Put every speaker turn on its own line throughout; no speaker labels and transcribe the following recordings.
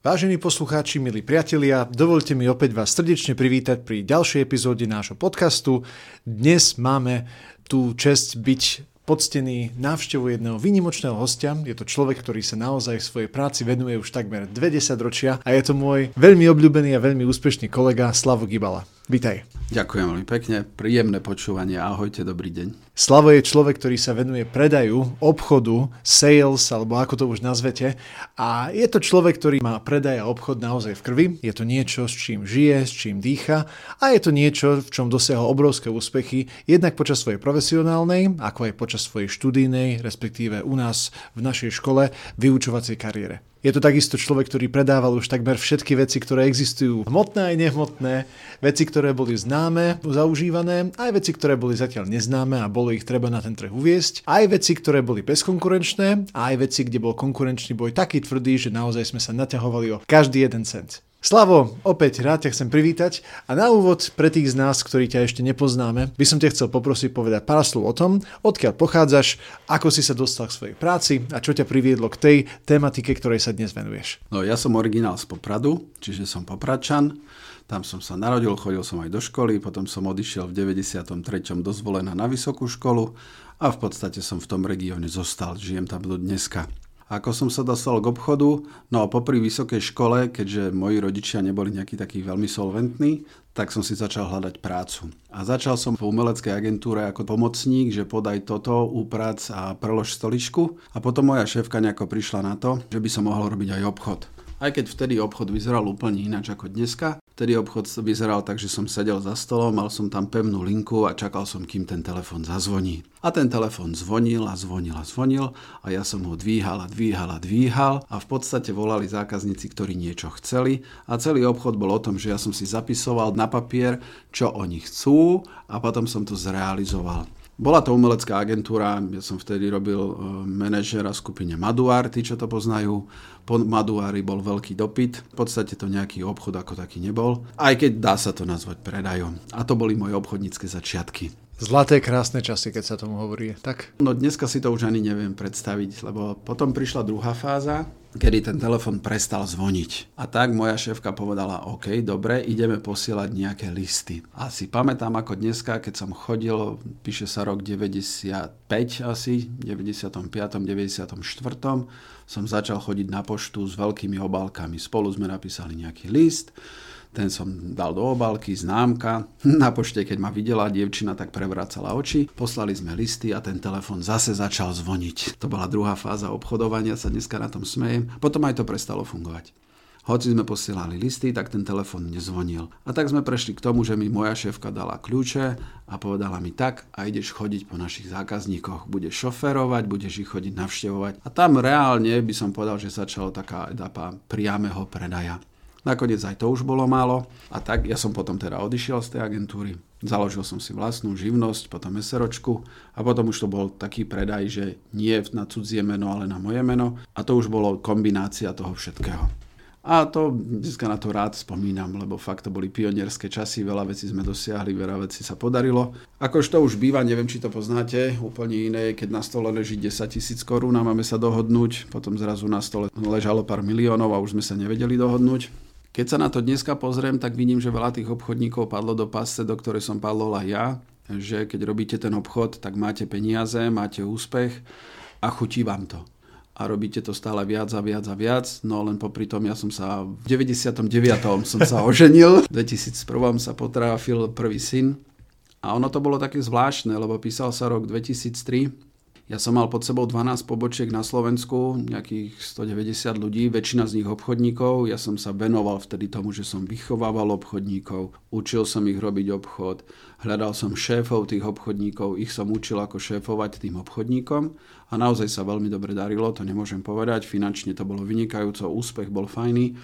Vážení poslucháči, milí priatelia, dovolte mi opäť vás srdečne privítať pri ďalšej epizóde nášho podcastu. Dnes máme tú čest byť poctený návštevu jedného výnimočného hostia. Je to človek, ktorý sa naozaj v svojej práci venuje už takmer 20 ročia a je to môj veľmi obľúbený a veľmi úspešný kolega Slavo Gibala. Vítaj.
Ďakujem veľmi pekne, príjemné počúvanie, ahojte, dobrý deň.
Slavo je človek, ktorý sa venuje predaju, obchodu, sales, alebo ako to už nazvete. A je to človek, ktorý má predaj a obchod naozaj v krvi. Je to niečo, s čím žije, s čím dýcha a je to niečo, v čom dosiahol obrovské úspechy, jednak počas svojej profesionálnej, ako aj počas svojej študijnej, respektíve u nás v našej škole, vyučovacej kariére. Je to takisto človek, ktorý predával už takmer všetky veci, ktoré existujú, hmotné aj nehmotné, veci, ktoré boli známe, zaužívané, aj veci, ktoré boli zatiaľ neznáme a bolo ich treba na ten trh uviesť, aj veci, ktoré boli bezkonkurenčné aj veci, kde bol konkurenčný boj taký tvrdý, že naozaj sme sa naťahovali o každý jeden cent. Slavo, opäť rád ťa chcem privítať a na úvod pre tých z nás, ktorí ťa ešte nepoznáme, by som ťa chcel poprosiť povedať pár slov o tom, odkiaľ pochádzaš, ako si sa dostal k svojej práci a čo ťa priviedlo k tej tematike, ktorej sa dnes venuješ.
No ja som originál z Popradu, čiže som Popračan. Tam som sa narodil, chodil som aj do školy, potom som odišiel v 93. dozvolená na vysokú školu a v podstate som v tom regióne zostal, žijem tam do dneska. Ako som sa dostal k obchodu? No popri vysokej škole, keďže moji rodičia neboli nejakí takí veľmi solventní, tak som si začal hľadať prácu. A začal som v umeleckej agentúre ako pomocník, že podaj toto, úprac a prelož stoličku. A potom moja šéfka nejako prišla na to, že by som mohol robiť aj obchod. Aj keď vtedy obchod vyzeral úplne ináč ako dneska, Vtedy obchod vyzeral tak, že som sedel za stolom, mal som tam pevnú linku a čakal som, kým ten telefon zazvoní. A ten telefon zvonil a zvonil a zvonil a ja som ho dvíhal a dvíhal a dvíhal a v podstate volali zákazníci, ktorí niečo chceli a celý obchod bol o tom, že ja som si zapisoval na papier, čo oni chcú a potom som to zrealizoval. Bola to umelecká agentúra, ja som vtedy robil e, manažera skupine Maduár, tí, čo to poznajú. Po Maduári bol veľký dopyt, v podstate to nejaký obchod ako taký nebol, aj keď dá sa to nazvať predajom. A to boli moje obchodnícke začiatky.
Zlaté krásne časy, keď sa tomu hovorí, tak?
No dneska si to už ani neviem predstaviť, lebo potom prišla druhá fáza, kedy ten telefon prestal zvoniť. A tak moja šéfka povedala, OK, dobre, ideme posielať nejaké listy. A si pamätám ako dneska, keď som chodil, píše sa rok 95 asi, 95. 94. som začal chodiť na poštu s veľkými obálkami. Spolu sme napísali nejaký list, ten som dal do obálky, známka. Na pošte, keď ma videla dievčina, tak prevracala oči. Poslali sme listy a ten telefon zase začal zvoniť. To bola druhá fáza obchodovania, sa dneska na tom smejem. Potom aj to prestalo fungovať. Hoci sme posielali listy, tak ten telefon nezvonil. A tak sme prešli k tomu, že mi moja šéfka dala kľúče a povedala mi tak a ideš chodiť po našich zákazníkoch. Budeš šoferovať, budeš ich chodiť navštevovať. A tam reálne by som povedal, že začala taká etapa priameho predaja. Nakoniec aj to už bolo málo a tak ja som potom teda odišiel z tej agentúry. Založil som si vlastnú živnosť, potom SROčku a potom už to bol taký predaj, že nie na cudzie meno, ale na moje meno a to už bolo kombinácia toho všetkého. A to dneska na to rád spomínam, lebo fakt to boli pionierské časy, veľa vecí sme dosiahli, veľa vecí sa podarilo. Akož to už býva, neviem, či to poznáte, úplne iné, keď na stole leží 10 tisíc korún a máme sa dohodnúť, potom zrazu na stole ležalo pár miliónov a už sme sa nevedeli dohodnúť. Keď sa na to dneska pozriem, tak vidím, že veľa tých obchodníkov padlo do pasce, do ktorej som padol aj ja, že keď robíte ten obchod, tak máte peniaze, máte úspech a chutí vám to. A robíte to stále viac a viac a viac, no len popri tom ja som sa v 99. som sa oženil, v 2001. sa potráfil prvý syn a ono to bolo také zvláštne, lebo písal sa rok 2003 ja som mal pod sebou 12 pobočiek na Slovensku, nejakých 190 ľudí, väčšina z nich obchodníkov. Ja som sa venoval vtedy tomu, že som vychovával obchodníkov, učil som ich robiť obchod, hľadal som šéfov tých obchodníkov, ich som učil ako šéfovať tým obchodníkom a naozaj sa veľmi dobre darilo, to nemôžem povedať. Finančne to bolo vynikajúco, úspech bol fajný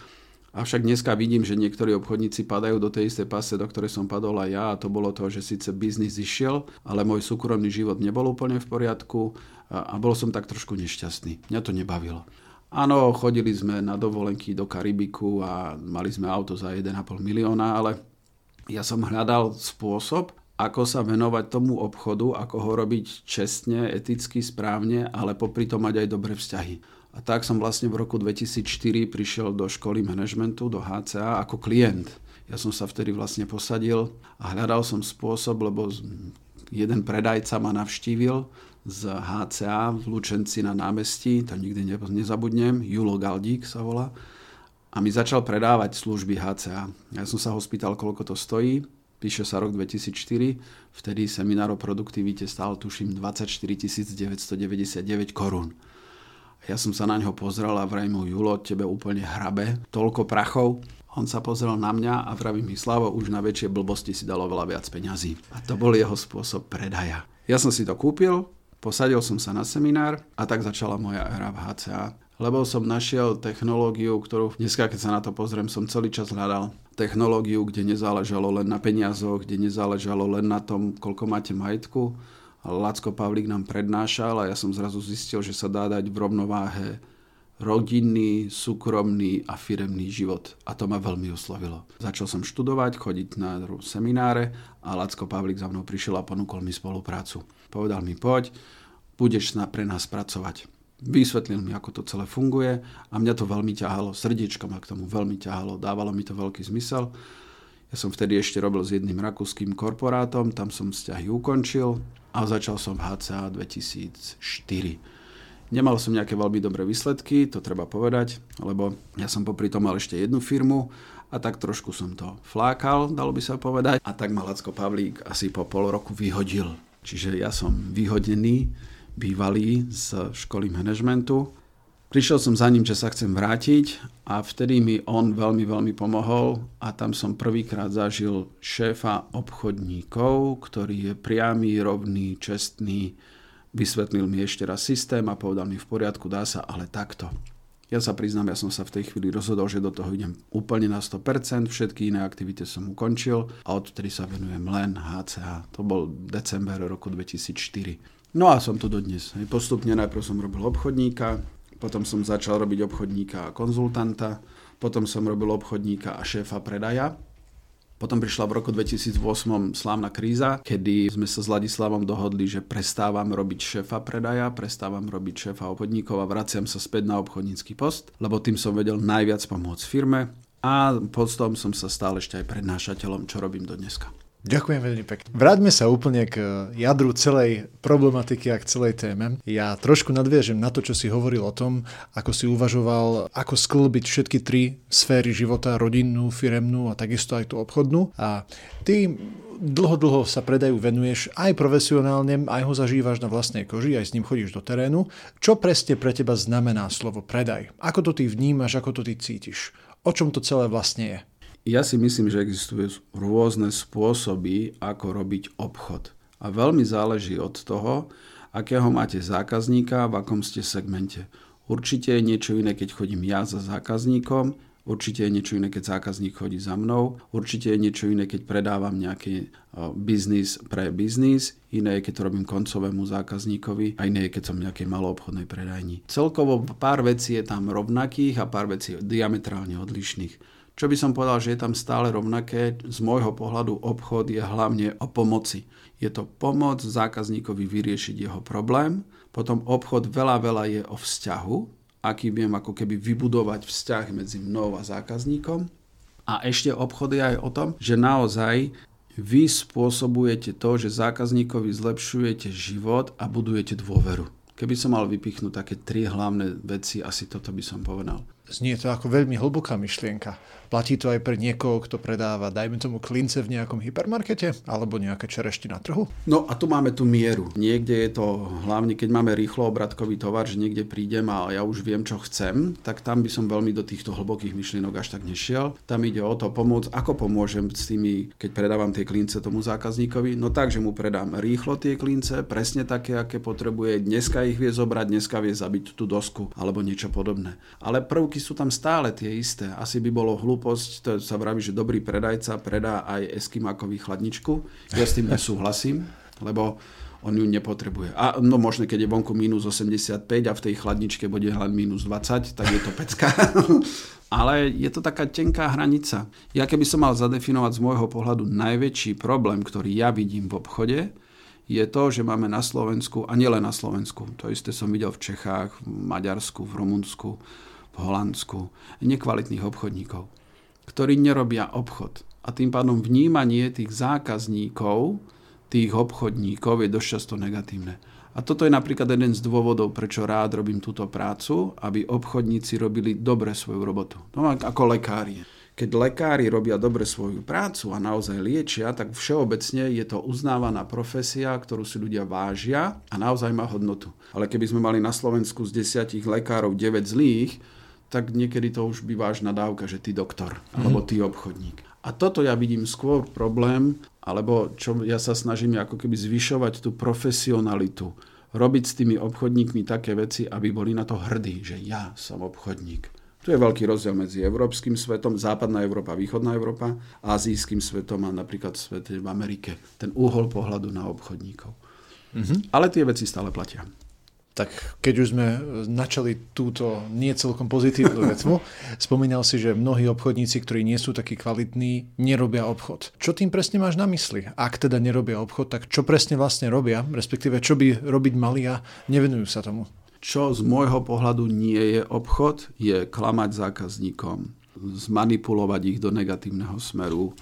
Avšak dneska vidím, že niektorí obchodníci padajú do tej istej pase, do ktorej som padol aj ja a to bolo to, že síce biznis išiel, ale môj súkromný život nebol úplne v poriadku a bol som tak trošku nešťastný. Mňa to nebavilo. Áno, chodili sme na dovolenky do Karibiku a mali sme auto za 1,5 milióna, ale ja som hľadal spôsob, ako sa venovať tomu obchodu, ako ho robiť čestne, eticky, správne, ale popri tom mať aj dobré vzťahy. A tak som vlastne v roku 2004 prišiel do školy manažmentu, do HCA ako klient. Ja som sa vtedy vlastne posadil a hľadal som spôsob, lebo jeden predajca ma navštívil z HCA v Lučenci na námestí, to nikdy nezabudnem, Julo Galdík sa volá, a mi začal predávať služby HCA. Ja som sa ho spýtal, koľko to stojí, píše sa rok 2004, vtedy seminár o produktivite stál tuším 24 999 korún. Ja som sa na neho pozrel a vrajím mu, Julo, tebe úplne hrabe, toľko prachov. On sa pozrel na mňa a vravím mi, Slavo, už na väčšie blbosti si dalo veľa viac peňazí. A to bol jeho spôsob predaja. Ja som si to kúpil, posadil som sa na seminár a tak začala moja éra v HCA. Lebo som našiel technológiu, ktorú dneska, keď sa na to pozriem, som celý čas hľadal. Technológiu, kde nezáležalo len na peniazoch, kde nezáležalo len na tom, koľko máte majetku, Lacko Pavlík nám prednášal a ja som zrazu zistil, že sa dá dať v rovnováhe rodinný, súkromný a firemný život. A to ma veľmi oslovilo. Začal som študovať, chodiť na semináre a Lacko Pavlík za mnou prišiel a ponúkol mi spoluprácu. Povedal mi, poď, budeš pre nás pracovať. Vysvetlil mi, ako to celé funguje a mňa to veľmi ťahalo, srdiečko ma k tomu veľmi ťahalo, dávalo mi to veľký zmysel. Ja som vtedy ešte robil s jedným rakúskym korporátom, tam som vzťahy ukončil a začal som v HCA 2004. Nemal som nejaké veľmi dobré výsledky, to treba povedať, lebo ja som popri tom mal ešte jednu firmu a tak trošku som to flákal, dalo by sa povedať. A tak ma Lacko Pavlík asi po pol roku vyhodil. Čiže ja som vyhodený, bývalý z školy manažmentu Prišiel som za ním, že sa chcem vrátiť a vtedy mi on veľmi, veľmi pomohol a tam som prvýkrát zažil šéfa obchodníkov, ktorý je priamy, rovný, čestný. Vysvetlil mi ešte raz systém a povedal mi v poriadku, dá sa, ale takto. Ja sa priznám, ja som sa v tej chvíli rozhodol, že do toho idem úplne na 100%, všetky iné aktivity som ukončil a odtedy sa venujem len HCH. To bol december roku 2004. No a som tu dodnes. Postupne najprv som robil obchodníka, potom som začal robiť obchodníka a konzultanta, potom som robil obchodníka a šéfa predaja. Potom prišla v roku 2008 slávna kríza, kedy sme sa s Ladislavom dohodli, že prestávam robiť šéfa predaja, prestávam robiť šéfa obchodníkov a vraciam sa späť na obchodnícky post, lebo tým som vedel najviac pomôcť firme a potom som sa stal ešte aj prednášateľom, čo robím do dneska.
Ďakujem veľmi pekne. Vráťme sa úplne k jadru celej problematiky a k celej téme. Ja trošku nadviežem na to, čo si hovoril o tom, ako si uvažoval, ako sklbiť všetky tri sféry života, rodinnú, firemnú a takisto aj tú obchodnú. A ty dlho, dlho sa predajú venuješ aj profesionálne, aj ho zažívaš na vlastnej koži, aj s ním chodíš do terénu. Čo presne pre teba znamená slovo predaj? Ako to ty vnímaš, ako to ty cítiš? O čom to celé vlastne je?
Ja si myslím, že existujú rôzne spôsoby, ako robiť obchod. A veľmi záleží od toho, akého máte zákazníka, v akom ste segmente. Určite je niečo iné, keď chodím ja za zákazníkom, určite je niečo iné, keď zákazník chodí za mnou, určite je niečo iné, keď predávam nejaký biznis pre biznis, iné je, keď to robím koncovému zákazníkovi a iné je, keď som v nejakej maloobchodnej predajni. Celkovo pár vecí je tam rovnakých a pár vecí diametrálne odlišných. Čo by som povedal, že je tam stále rovnaké, z môjho pohľadu obchod je hlavne o pomoci. Je to pomoc zákazníkovi vyriešiť jeho problém, potom obchod veľa, veľa je o vzťahu, aký viem ako keby vybudovať vzťah medzi mnou a zákazníkom. A ešte obchod je aj o tom, že naozaj vy spôsobujete to, že zákazníkovi zlepšujete život a budujete dôveru. Keby som mal vypichnúť také tri hlavné veci, asi toto by som povedal.
Znie to ako veľmi hlboká myšlienka. Platí to aj pre niekoho, kto predáva, dajme tomu klince v nejakom hypermarkete alebo nejaké čerešti na trhu?
No a tu máme tú mieru. Niekde je to, hlavne keď máme rýchlo obratkový tovar, že niekde prídem a ja už viem, čo chcem, tak tam by som veľmi do týchto hlbokých myšlienok až tak nešiel. Tam ide o to pomôcť, ako pomôžem s tými, keď predávam tie klince tomu zákazníkovi. No tak, že mu predám rýchlo tie klince, presne také, aké potrebuje. Dneska ich vie zobrať, dneska vie zabiť tú dosku alebo niečo podobné. Ale prvky ponuky sú tam stále tie isté. Asi by bolo hlúposť, to sa vraví, že dobrý predajca predá aj Eskimákovi chladničku. Ja s tým nesúhlasím, lebo on ju nepotrebuje. A no možno, keď je vonku minus 85 a v tej chladničke bude len minus 20, tak je to pecka. Ale je to taká tenká hranica. Ja keby som mal zadefinovať z môjho pohľadu najväčší problém, ktorý ja vidím v obchode, je to, že máme na Slovensku, a nielen na Slovensku, to isté som videl v Čechách, v Maďarsku, v Rumunsku, v Holandsku, nekvalitných obchodníkov, ktorí nerobia obchod. A tým pádom vnímanie tých zákazníkov, tých obchodníkov je dosť často negatívne. A toto je napríklad jeden z dôvodov, prečo rád robím túto prácu, aby obchodníci robili dobre svoju robotu. No ako lekári. Keď lekári robia dobre svoju prácu a naozaj liečia, tak všeobecne je to uznávaná profesia, ktorú si ľudia vážia a naozaj má hodnotu. Ale keby sme mali na Slovensku z desiatich lekárov 9 zlých, tak niekedy to už by vážna dávka, že ty doktor mm-hmm. alebo ty obchodník. A toto ja vidím skôr problém, alebo čo ja sa snažím ako keby zvyšovať tú profesionalitu. Robiť s tými obchodníkmi také veci, aby boli na to hrdí, že ja som obchodník. Tu je veľký rozdiel medzi európskym svetom, západná Európa, východná Európa, azijským svetom a napríklad svet v Amerike. Ten úhol pohľadu na obchodníkov. Mm-hmm. Ale tie veci stále platia
tak keď už sme načali túto nie celkom pozitívnu vecmu, spomínal si, že mnohí obchodníci, ktorí nie sú takí kvalitní, nerobia obchod. Čo tým presne máš na mysli? Ak teda nerobia obchod, tak čo presne vlastne robia, respektíve čo by robiť mali a nevenujú sa tomu?
Čo z môjho pohľadu nie je obchod, je klamať zákazníkom, zmanipulovať ich do negatívneho smeru,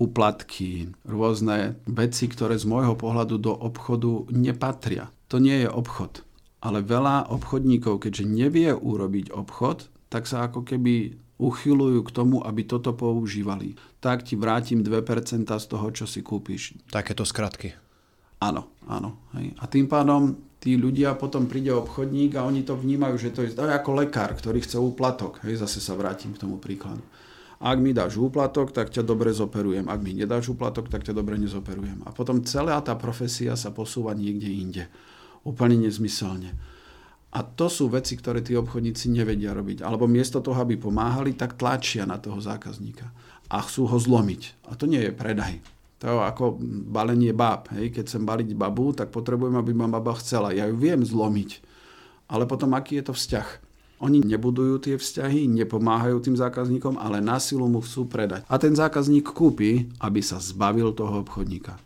uplatky, rôzne veci, ktoré z môjho pohľadu do obchodu nepatria. To nie je obchod ale veľa obchodníkov, keďže nevie urobiť obchod, tak sa ako keby uchylujú k tomu, aby toto používali. Tak ti vrátim 2% z toho, čo si kúpiš.
Takéto skratky.
Áno, áno. Hej. A tým pádom tí ľudia potom príde obchodník a oni to vnímajú, že to je, ako lekár, ktorý chce úplatok. Hej, zase sa vrátim k tomu príkladu. Ak mi dáš úplatok, tak ťa dobre zoperujem. Ak mi nedáš úplatok, tak ťa dobre nezoperujem. A potom celá tá profesia sa posúva niekde inde úplne nezmyselne. A to sú veci, ktoré tí obchodníci nevedia robiť. Alebo miesto toho, aby pomáhali, tak tlačia na toho zákazníka. A chcú ho zlomiť. A to nie je predaj. To je ako balenie báb. Hej. Keď chcem baliť babu, tak potrebujem, aby ma baba chcela. Ja ju viem zlomiť. Ale potom, aký je to vzťah? Oni nebudujú tie vzťahy, nepomáhajú tým zákazníkom, ale na silu mu chcú predať. A ten zákazník kúpi, aby sa zbavil toho obchodníka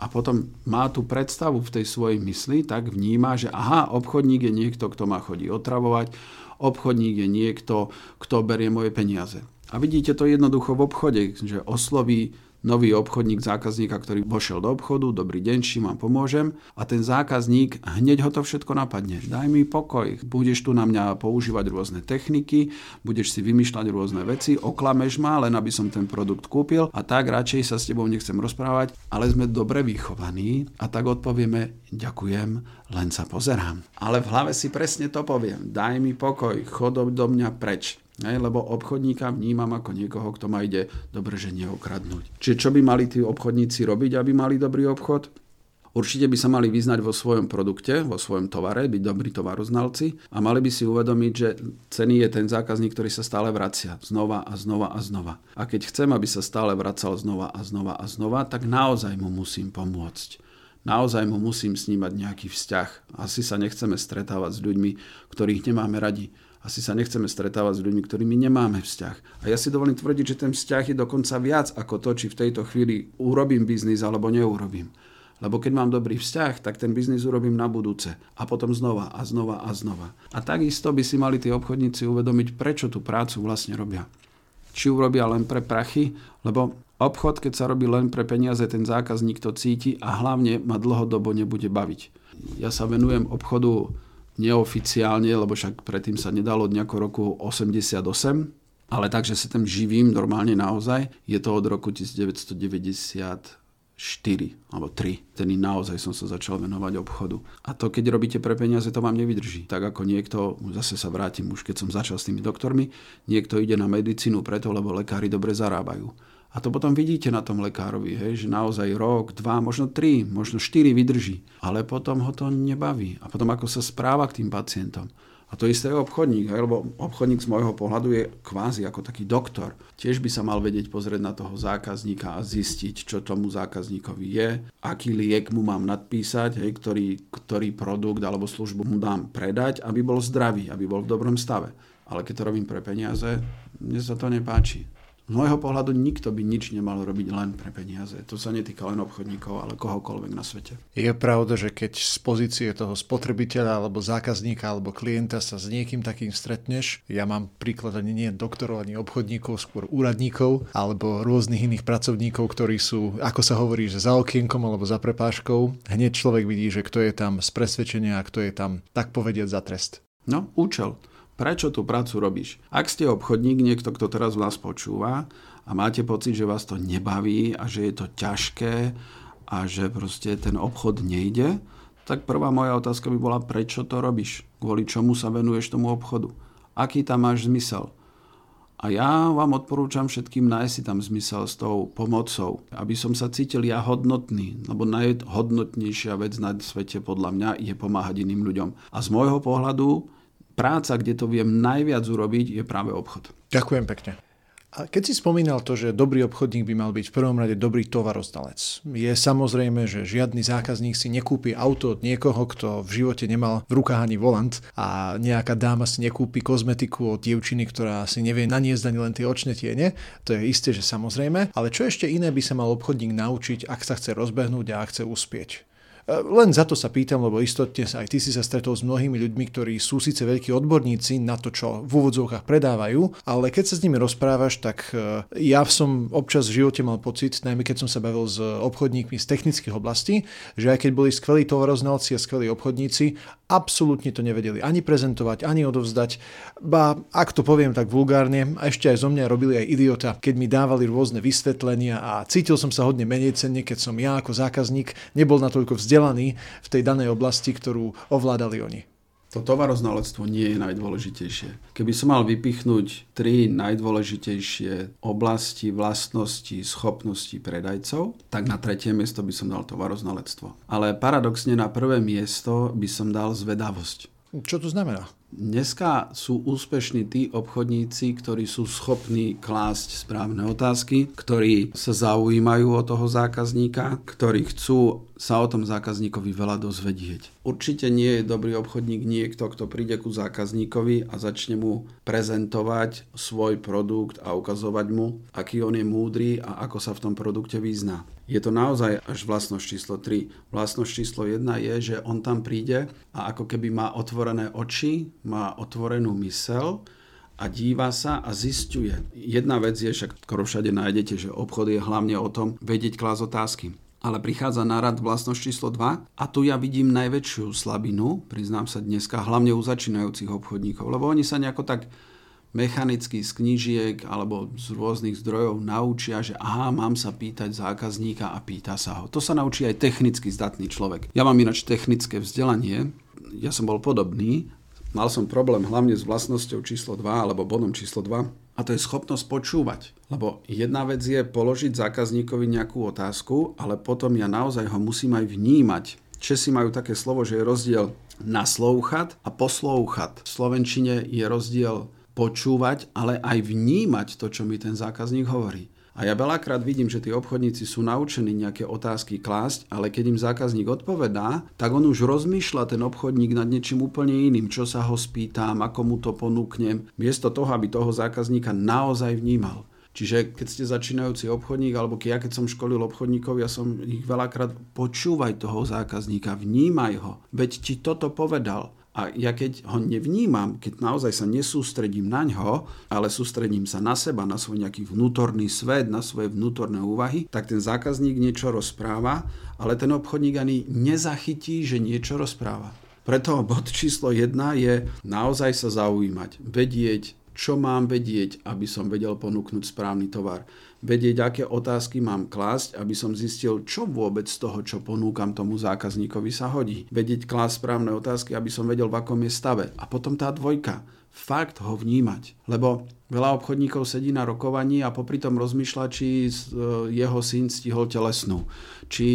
a potom má tú predstavu v tej svojej mysli, tak vníma, že aha, obchodník je niekto, kto ma chodí otravovať, obchodník je niekto, kto berie moje peniaze. A vidíte to jednoducho v obchode, že osloví nový obchodník zákazníka, ktorý vošiel do obchodu, dobrý deň, či vám pomôžem. A ten zákazník hneď ho to všetko napadne. Daj mi pokoj, budeš tu na mňa používať rôzne techniky, budeš si vymýšľať rôzne veci, oklameš ma, len aby som ten produkt kúpil a tak radšej sa s tebou nechcem rozprávať, ale sme dobre vychovaní a tak odpovieme ďakujem, len sa pozerám. Ale v hlave si presne to poviem. Daj mi pokoj, chod do mňa preč. Hej, lebo obchodníka vnímam ako niekoho, kto ma ide dobre, že neokradnúť. Čiže čo by mali tí obchodníci robiť, aby mali dobrý obchod? Určite by sa mali vyznať vo svojom produkte, vo svojom tovare, byť dobrí tovaroznalci a mali by si uvedomiť, že cený je ten zákazník, ktorý sa stále vracia znova a znova a znova. A keď chcem, aby sa stále vracal znova a znova a znova, tak naozaj mu musím pomôcť. Naozaj mu musím snímať nejaký vzťah. Asi sa nechceme stretávať s ľuďmi, ktorých nemáme radi asi sa nechceme stretávať s ľuďmi, ktorými nemáme vzťah. A ja si dovolím tvrdiť, že ten vzťah je dokonca viac ako to, či v tejto chvíli urobím biznis alebo neurobím. Lebo keď mám dobrý vzťah, tak ten biznis urobím na budúce. A potom znova a znova a znova. A takisto by si mali tí obchodníci uvedomiť, prečo tú prácu vlastne robia. Či urobia len pre prachy, lebo obchod, keď sa robí len pre peniaze, ten zákazník to cíti a hlavne ma dlhodobo nebude baviť. Ja sa venujem obchodu neoficiálne, lebo však predtým sa nedalo od nejakého roku 88, ale takže sa tam živím normálne naozaj. Je to od roku 1994 alebo 3. Tedy naozaj som sa začal venovať obchodu. A to, keď robíte pre peniaze, to vám nevydrží. Tak ako niekto, zase sa vrátim už keď som začal s tými doktormi, niekto ide na medicínu preto, lebo lekári dobre zarábajú. A to potom vidíte na tom lekárovi, hej, že naozaj rok, dva, možno tri, možno štyri vydrží. Ale potom ho to nebaví. A potom ako sa správa k tým pacientom. A to isté je obchodník, lebo obchodník z môjho pohľadu je kvázi ako taký doktor. Tiež by sa mal vedieť pozrieť na toho zákazníka a zistiť, čo tomu zákazníkovi je, aký liek mu mám nadpísať, hej, ktorý, ktorý produkt alebo službu mu dám predať, aby bol zdravý, aby bol v dobrom stave. Ale keď to robím pre peniaze, mne sa to nepáči. Z môjho pohľadu nikto by nič nemal robiť len pre peniaze. To sa netýka len obchodníkov, ale kohokoľvek na svete.
Je pravda, že keď z pozície toho spotrebiteľa alebo zákazníka alebo klienta sa s niekým takým stretneš, ja mám príklad ani nie doktorov, ani obchodníkov, skôr úradníkov alebo rôznych iných pracovníkov, ktorí sú, ako sa hovorí, že za okienkom alebo za prepáškou, hneď človek vidí, že kto je tam z presvedčenia a kto je tam, tak povediať, za trest.
No, účel. Prečo tú prácu robíš? Ak ste obchodník, niekto, kto teraz vás počúva a máte pocit, že vás to nebaví a že je to ťažké a že proste ten obchod nejde, tak prvá moja otázka by bola, prečo to robíš? Kvôli čomu sa venuješ tomu obchodu? Aký tam máš zmysel? A ja vám odporúčam všetkým nájsť si tam zmysel s tou pomocou, aby som sa cítil ja hodnotný, lebo najhodnotnejšia vec na svete podľa mňa je pomáhať iným ľuďom. A z môjho pohľadu práca, kde to viem najviac urobiť, je práve obchod.
Ďakujem pekne. A keď si spomínal to, že dobrý obchodník by mal byť v prvom rade dobrý tovarozdalec, je samozrejme, že žiadny zákazník si nekúpi auto od niekoho, kto v živote nemal v rukách ani volant a nejaká dáma si nekúpi kozmetiku od dievčiny, ktorá si nevie naniesť ani len tie očné tiene. To je isté, že samozrejme, ale čo ešte iné by sa mal obchodník naučiť, ak sa chce rozbehnúť a ak chce uspieť? Len za to sa pýtam, lebo istotne sa aj ty si sa stretol s mnohými ľuďmi, ktorí sú síce veľkí odborníci na to, čo v úvodzovkách predávajú, ale keď sa s nimi rozprávaš, tak e, ja som občas v živote mal pocit, najmä keď som sa bavil s obchodníkmi z technických oblastí, že aj keď boli skvelí tovaroznalci a skvelí obchodníci, absolútne to nevedeli ani prezentovať, ani odovzdať. Ba, ak to poviem tak vulgárne, a ešte aj zo mňa robili aj idiota, keď mi dávali rôzne vysvetlenia a cítil som sa hodne menej cenne, keď som ja ako zákazník nebol natoľko vzdelaný v tej danej oblasti, ktorú ovládali oni.
To tovaroznalectvo nie je najdôležitejšie. Keby som mal vypichnúť tri najdôležitejšie oblasti, vlastnosti, schopnosti predajcov, tak na tretie miesto by som dal tovaroznalectvo. Ale paradoxne na prvé miesto by som dal zvedavosť.
Čo to znamená?
Dneska sú úspešní tí obchodníci, ktorí sú schopní klásť správne otázky, ktorí sa zaujímajú o toho zákazníka, ktorí chcú sa o tom zákazníkovi veľa dozvedieť. Určite nie je dobrý obchodník niekto, kto príde ku zákazníkovi a začne mu prezentovať svoj produkt a ukazovať mu, aký on je múdry a ako sa v tom produkte vyzná. Je to naozaj až vlastnosť číslo 3. Vlastnosť číslo 1 je, že on tam príde a ako keby má otvorené oči, má otvorenú mysel a díva sa a zistuje. Jedna vec je, však skoro všade nájdete, že obchod je hlavne o tom vedieť klás otázky. Ale prichádza na rad vlastnosť číslo 2 a tu ja vidím najväčšiu slabinu, priznám sa dneska, hlavne u začínajúcich obchodníkov, lebo oni sa nejako tak mechanicky z knížiek alebo z rôznych zdrojov naučia, že aha, mám sa pýtať zákazníka a pýta sa ho. To sa naučí aj technicky zdatný človek. Ja mám ináč technické vzdelanie, ja som bol podobný, Mal som problém hlavne s vlastnosťou číslo 2 alebo bodom číslo 2 a to je schopnosť počúvať. Lebo jedna vec je položiť zákazníkovi nejakú otázku, ale potom ja naozaj ho musím aj vnímať. Česi majú také slovo, že je rozdiel naslouchat a poslouchat. V Slovenčine je rozdiel počúvať, ale aj vnímať to, čo mi ten zákazník hovorí. A ja veľakrát vidím, že tí obchodníci sú naučení nejaké otázky klásť, ale keď im zákazník odpovedá, tak on už rozmýšľa ten obchodník nad niečím úplne iným, čo sa ho spýtam, ako mu to ponúknem, miesto toho, aby toho zákazníka naozaj vnímal. Čiže keď ste začínajúci obchodník, alebo ja keď som školil obchodníkov, ja som ich veľakrát počúvaj toho zákazníka, vnímaj ho, veď ti toto povedal. A ja keď ho nevnímam, keď naozaj sa nesústredím na ňo, ale sústredím sa na seba, na svoj nejaký vnútorný svet, na svoje vnútorné úvahy, tak ten zákazník niečo rozpráva, ale ten obchodník ani nezachytí, že niečo rozpráva. Preto bod číslo jedna je naozaj sa zaujímať, vedieť, čo mám vedieť, aby som vedel ponúknuť správny tovar vedieť, aké otázky mám klásť, aby som zistil, čo vôbec z toho, čo ponúkam tomu zákazníkovi sa hodí. Vedieť klásť správne otázky, aby som vedel, v akom je stave. A potom tá dvojka. fakt ho vnímať. Lebo veľa obchodníkov sedí na rokovaní a popri tom rozmýšľa, či e, jeho syn stihol telesnú, či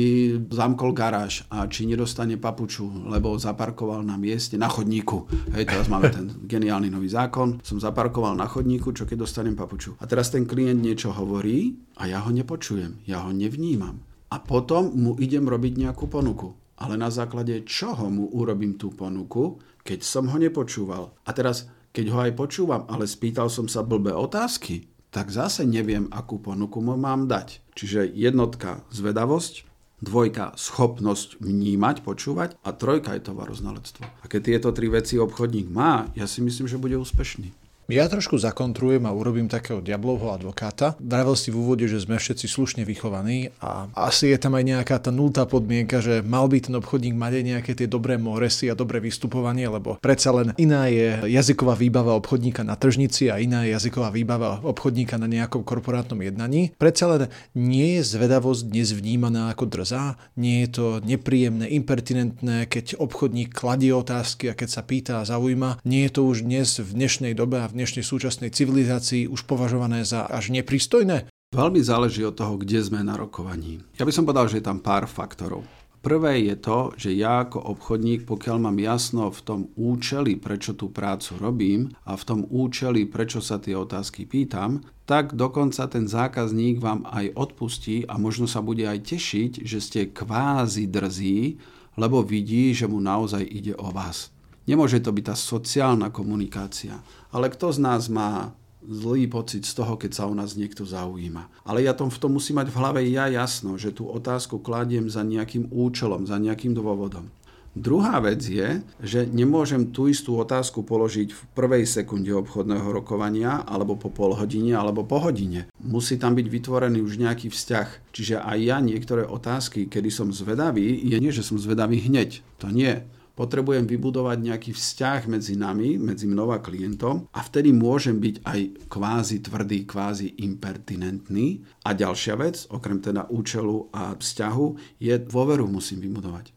zamkol garáž a či nedostane papuču, lebo zaparkoval na mieste, na chodníku. Hej, teraz máme ten geniálny nový zákon. Som zaparkoval na chodníku, čo keď dostanem papuču. A teraz ten klient niečo hovorí a ja ho nepočujem, ja ho nevnímam. A potom mu idem robiť nejakú ponuku. Ale na základe čoho mu urobím tú ponuku, keď som ho nepočúval. A teraz keď ho aj počúvam, ale spýtal som sa blbé otázky, tak zase neviem, akú ponuku mu mám dať. Čiže jednotka zvedavosť, dvojka schopnosť vnímať, počúvať a trojka je tovaroznalectvo. A keď tieto tri veci obchodník má, ja si myslím, že bude úspešný.
Ja trošku zakontrujem a urobím takého diablovho advokáta. Vravel si v úvode, že sme všetci slušne vychovaní a asi je tam aj nejaká tá nultá podmienka, že mal by ten obchodník mať aj nejaké tie dobré moresy a dobré vystupovanie, lebo predsa len iná je jazyková výbava obchodníka na tržnici a iná je jazyková výbava obchodníka na nejakom korporátnom jednaní. Predsa len nie je zvedavosť dnes vnímaná ako drzá, nie je to nepríjemné, impertinentné, keď obchodník kladie otázky a keď sa pýta a zaujíma. Nie je to už dnes v dnešnej dobe a v dnešnej súčasnej civilizácii už považované za až nepristojné?
Veľmi záleží od toho, kde sme na rokovaní. Ja by som povedal, že je tam pár faktorov. Prvé je to, že ja ako obchodník, pokiaľ mám jasno v tom účeli, prečo tú prácu robím a v tom účeli, prečo sa tie otázky pýtam, tak dokonca ten zákazník vám aj odpustí a možno sa bude aj tešiť, že ste kvázi drzí, lebo vidí, že mu naozaj ide o vás. Nemôže to byť tá sociálna komunikácia. Ale kto z nás má zlý pocit z toho, keď sa o nás niekto zaujíma. Ale ja tom v tom musím mať v hlave ja jasno, že tú otázku kladiem za nejakým účelom, za nejakým dôvodom. Druhá vec je, že nemôžem tú istú otázku položiť v prvej sekunde obchodného rokovania, alebo po pol hodine, alebo po hodine. Musí tam byť vytvorený už nejaký vzťah. Čiže aj ja niektoré otázky, kedy som zvedavý, je nie, že som zvedavý hneď. To nie potrebujem vybudovať nejaký vzťah medzi nami, medzi mnou a klientom a vtedy môžem byť aj kvázi tvrdý, kvázi impertinentný. A ďalšia vec, okrem teda účelu a vzťahu, je dôveru musím vybudovať.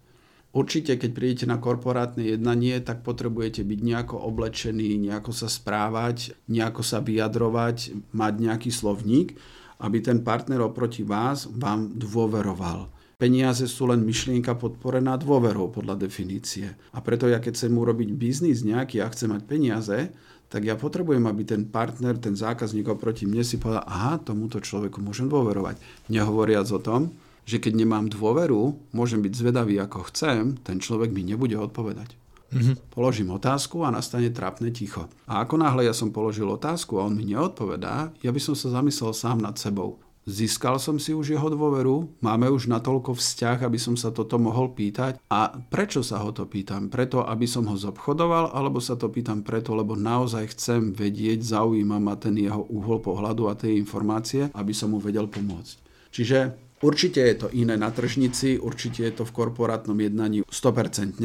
Určite, keď prídete na korporátne jednanie, tak potrebujete byť nejako oblečený, nejako sa správať, nejako sa vyjadrovať, mať nejaký slovník, aby ten partner oproti vás vám dôveroval Peniaze sú len myšlienka podporená dôverou podľa definície. A preto ja keď chcem urobiť biznis nejaký a chcem mať peniaze, tak ja potrebujem, aby ten partner, ten zákazník oproti mne si povedal, aha, tomuto človeku môžem dôverovať. Nehovoriac o tom, že keď nemám dôveru, môžem byť zvedavý ako chcem, ten človek mi nebude odpovedať. Mm-hmm. Položím otázku a nastane trápne ticho. A ako náhle ja som položil otázku a on mi neodpovedá, ja by som sa zamyslel sám nad sebou. Získal som si už jeho dôveru, máme už natoľko vzťah, aby som sa toto mohol pýtať. A prečo sa ho to pýtam? Preto, aby som ho zobchodoval, alebo sa to pýtam preto, lebo naozaj chcem vedieť, zaujíma ma ten jeho uhol pohľadu a tie informácie, aby som mu vedel pomôcť. Čiže určite je to iné na tržnici, určite je to v korporátnom jednaní 100%.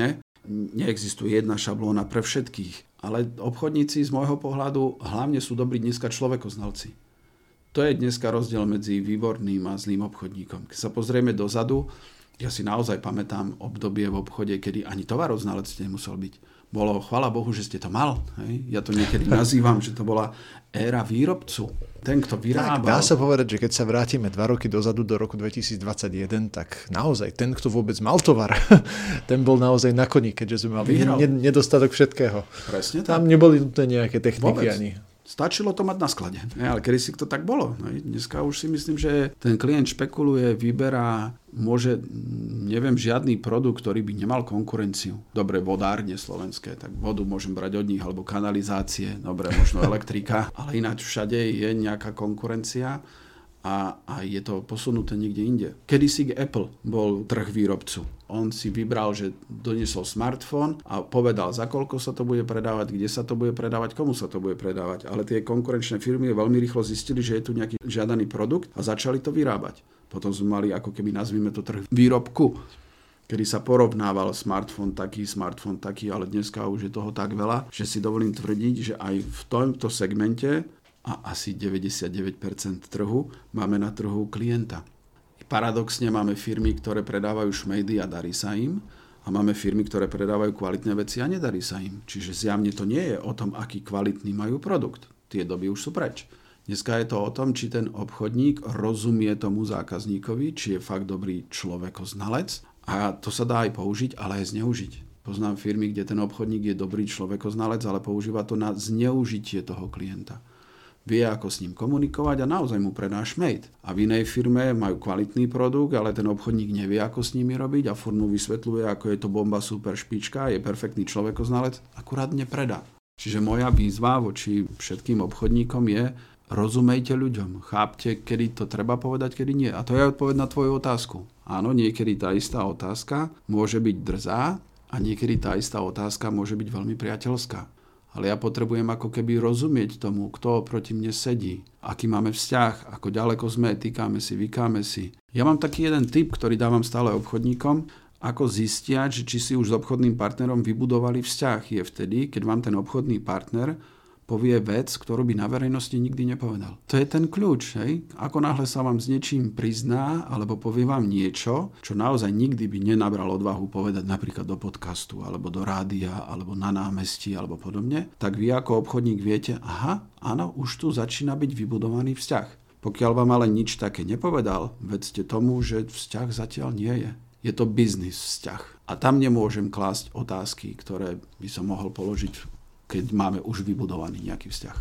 Neexistuje jedna šablóna pre všetkých. Ale obchodníci z môjho pohľadu hlavne sú dobrí dneska človekoznalci. To je dneska rozdiel medzi výborným a zlým obchodníkom. Keď sa pozrieme dozadu, ja si naozaj pamätám obdobie v obchode, kedy ani tovaroznalec nemusel byť. Bolo, chvala Bohu, že ste to mal. Hej? Ja to niekedy nazývam, že to bola éra výrobcu. Ten, kto vyrábal.
Tak, dá sa povedať, že keď sa vrátime dva roky dozadu do roku 2021, tak naozaj ten, kto vôbec mal tovar, ten bol naozaj na koni, keďže sme mali nedostatok všetkého.
Presne
tak. Tam neboli nutné nejaké techniky vôbec. ani.
Stačilo to mať na sklade. Ale kedy si to tak bolo. No, dneska už si myslím, že ten klient špekuluje, vyberá, môže, neviem, žiadny produkt, ktorý by nemal konkurenciu. Dobre, vodárne slovenské, tak vodu môžem brať od nich, alebo kanalizácie, dobre, možno elektrika, ale ináč všade je nejaká konkurencia a, a je to posunuté niekde inde. Kedy si Apple bol trh výrobcu. On si vybral, že doniesol smartfón a povedal, za koľko sa to bude predávať, kde sa to bude predávať, komu sa to bude predávať. Ale tie konkurenčné firmy veľmi rýchlo zistili, že je tu nejaký žiadaný produkt a začali to vyrábať. Potom sme mali, ako keby nazvime to trh výrobku, kedy sa porovnával smartfón taký, smartfón taký, ale dneska už je toho tak veľa, že si dovolím tvrdiť, že aj v tomto segmente a asi 99% trhu máme na trhu klienta. Paradoxne máme firmy, ktoré predávajú šmejdy a darí sa im A máme firmy, ktoré predávajú kvalitné veci a nedarí sa im. Čiže zjavne to nie je o tom, aký kvalitný majú produkt. Tie doby už sú preč. Dneska je to o tom, či ten obchodník rozumie tomu zákazníkovi, či je fakt dobrý človekoznalec a to sa dá aj použiť, ale aj zneužiť. Poznám firmy, kde ten obchodník je dobrý človekoznalec, ale používa to na zneužitie toho klienta vie, ako s ním komunikovať a naozaj mu predá šmejt. A v inej firme majú kvalitný produkt, ale ten obchodník nevie, ako s nimi robiť a furt mu vysvetľuje, ako je to bomba super špička, je perfektný človekoznalec, akurát nepredá. Čiže moja výzva voči všetkým obchodníkom je, rozumejte ľuďom, chápte, kedy to treba povedať, kedy nie. A to je odpoveď na tvoju otázku. Áno, niekedy tá istá otázka môže byť drzá a niekedy tá istá otázka môže byť veľmi priateľská ale ja potrebujem ako keby rozumieť tomu, kto proti mne sedí, aký máme vzťah, ako ďaleko sme, týkame si, vykáme si. Ja mám taký jeden tip, ktorý dávam stále obchodníkom, ako zistiať, či si už s obchodným partnerom vybudovali vzťah. Je vtedy, keď vám ten obchodný partner povie vec, ktorú by na verejnosti nikdy nepovedal. To je ten kľúč, hej? Ako náhle sa vám s niečím prizná, alebo povie vám niečo, čo naozaj nikdy by nenabral odvahu povedať napríklad do podcastu, alebo do rádia, alebo na námestí, alebo podobne, tak vy ako obchodník viete, aha, áno, už tu začína byť vybudovaný vzťah. Pokiaľ vám ale nič také nepovedal, vedzte tomu, že vzťah zatiaľ nie je. Je to biznis vzťah. A tam nemôžem klásť otázky, ktoré by som mohol položiť keď máme už vybudovaný nejaký vzťah.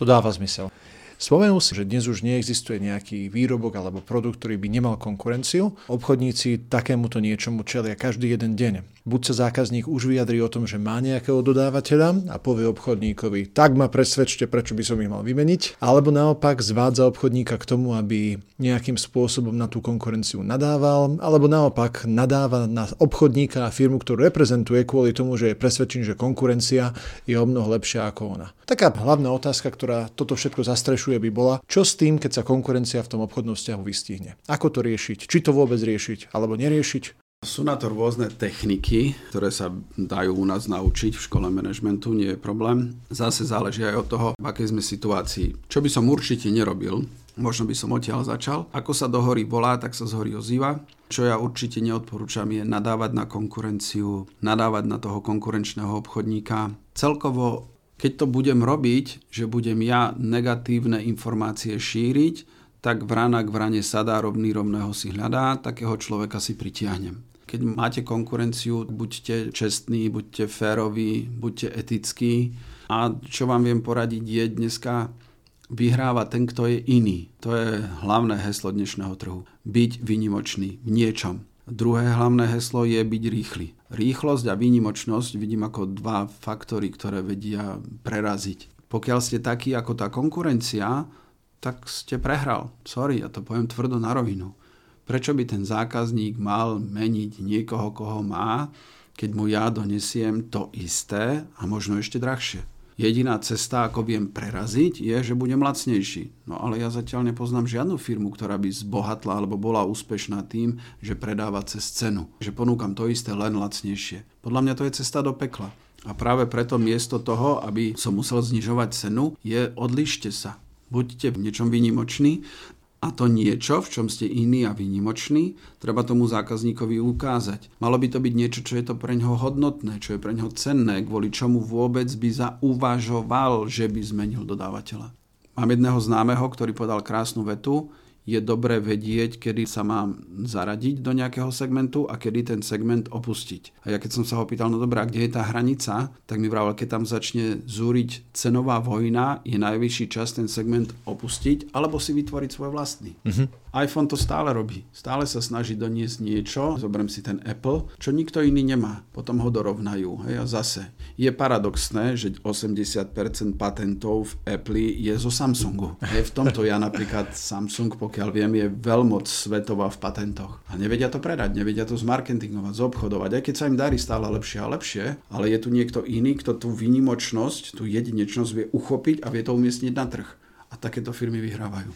To dáva zmysel. Spomenul si, že dnes už neexistuje nejaký výrobok alebo produkt, ktorý by nemal konkurenciu. Obchodníci takémuto niečomu čelia každý jeden deň. Buď sa zákazník už vyjadrí o tom, že má nejakého dodávateľa a povie obchodníkovi, tak ma presvedčte, prečo by som ich mal vymeniť, alebo naopak zvádza obchodníka k tomu, aby nejakým spôsobom na tú konkurenciu nadával, alebo naopak nadáva na obchodníka a firmu, ktorú reprezentuje kvôli tomu, že je presvedčený, že konkurencia je o mnoho lepšia ako ona. Taká hlavná otázka, ktorá toto všetko zastrešuje, by bola, čo s tým, keď sa konkurencia v tom obchodnom vzťahu vystihne. Ako to riešiť? Či to vôbec riešiť alebo neriešiť?
Sú na to rôzne techniky, ktoré sa dajú u nás naučiť v škole manažmentu, nie je problém. Zase záleží aj od toho, v akej sme situácii. Čo by som určite nerobil, možno by som odtiaľ začal. Ako sa do hory volá, tak sa z hory ozýva. Čo ja určite neodporúčam je nadávať na konkurenciu, nadávať na toho konkurenčného obchodníka. Celkovo, keď to budem robiť, že budem ja negatívne informácie šíriť, tak vrana k vrane sadá, rovný rovného si hľadá, takého človeka si pritiahnem. Keď máte konkurenciu, buďte čestní, buďte féroví, buďte etickí. A čo vám viem poradiť je dneska vyhráva ten, kto je iný. To je hlavné heslo dnešného trhu. Byť vynimočný v niečom. Druhé hlavné heslo je byť rýchly. Rýchlosť a výnimočnosť vidím ako dva faktory, ktoré vedia preraziť. Pokiaľ ste takí ako tá konkurencia, tak ste prehral. Sorry, ja to poviem tvrdo na rovinu. Prečo by ten zákazník mal meniť niekoho, koho má, keď mu ja donesiem to isté a možno ešte drahšie? Jediná cesta, ako viem preraziť, je, že budem lacnejší. No ale ja zatiaľ nepoznám žiadnu firmu, ktorá by zbohatla alebo bola úspešná tým, že predáva cez cenu. Že ponúkam to isté len lacnejšie. Podľa mňa to je cesta do pekla. A práve preto miesto toho, aby som musel znižovať cenu, je odlište sa. Buďte v niečom výnimoční a to niečo, v čom ste iní a výnimoční, treba tomu zákazníkovi ukázať. Malo by to byť niečo, čo je to pre ňoho hodnotné, čo je pre ňoho cenné, kvôli čomu vôbec by zauvažoval, že by zmenil dodávateľa. Mám jedného známeho, ktorý podal krásnu vetu, je dobré vedieť, kedy sa mám zaradiť do nejakého segmentu a kedy ten segment opustiť. A ja keď som sa ho pýtal, no dobrá, kde je tá hranica, tak mi vravel, keď tam začne zúriť cenová vojna, je najvyšší čas ten segment opustiť alebo si vytvoriť svoj vlastný. Mm-hmm iPhone to stále robí. Stále sa snaží doniesť niečo, zoberiem si ten Apple, čo nikto iný nemá. Potom ho dorovnajú. Hej, a zase. Je paradoxné, že 80% patentov v Apple je zo Samsungu. Hej, v tomto ja napríklad Samsung, pokiaľ viem, je veľmoc svetová v patentoch. A nevedia to predať, nevedia to zmarketingovať, zobchodovať, aj keď sa im darí stále lepšie a lepšie, ale je tu niekto iný, kto tú výnimočnosť, tú jedinečnosť vie uchopiť a vie to umiestniť na trh. A takéto firmy vyhrávajú.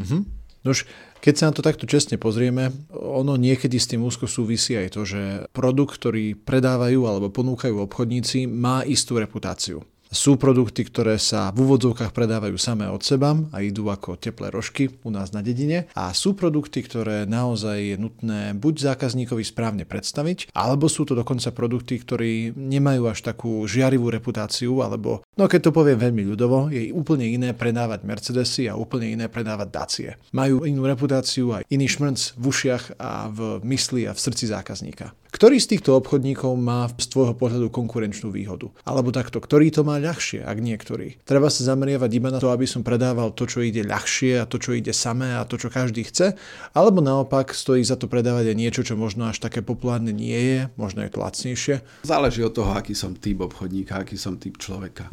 Mm-hmm. Nož, keď sa na to takto čestne pozrieme, ono niekedy s tým úzko súvisí aj to, že produkt, ktorý predávajú alebo ponúkajú obchodníci, má istú reputáciu. Sú produkty, ktoré sa v úvodzovkách predávajú samé od seba a idú ako teplé rožky u nás na dedine. A sú produkty, ktoré naozaj je nutné buď zákazníkovi správne predstaviť, alebo sú to dokonca produkty, ktorí nemajú až takú žiarivú reputáciu, alebo, no keď to poviem veľmi ľudovo, je úplne iné predávať Mercedesy a úplne iné predávať Dacie. Majú inú reputáciu a iný šmrnc v ušiach a v mysli a v srdci zákazníka. Ktorý z týchto obchodníkov má z tvojho pohľadu konkurenčnú výhodu? Alebo takto, ktorý to má ľahšie, ak niektorý? Treba sa zameriavať iba na to, aby som predával to, čo ide ľahšie a to, čo ide samé a to, čo každý chce? Alebo naopak stojí za to predávať aj niečo, čo možno až také populárne nie je, možno je to lacnejšie?
Záleží od toho, aký som typ obchodníka, aký som typ človeka.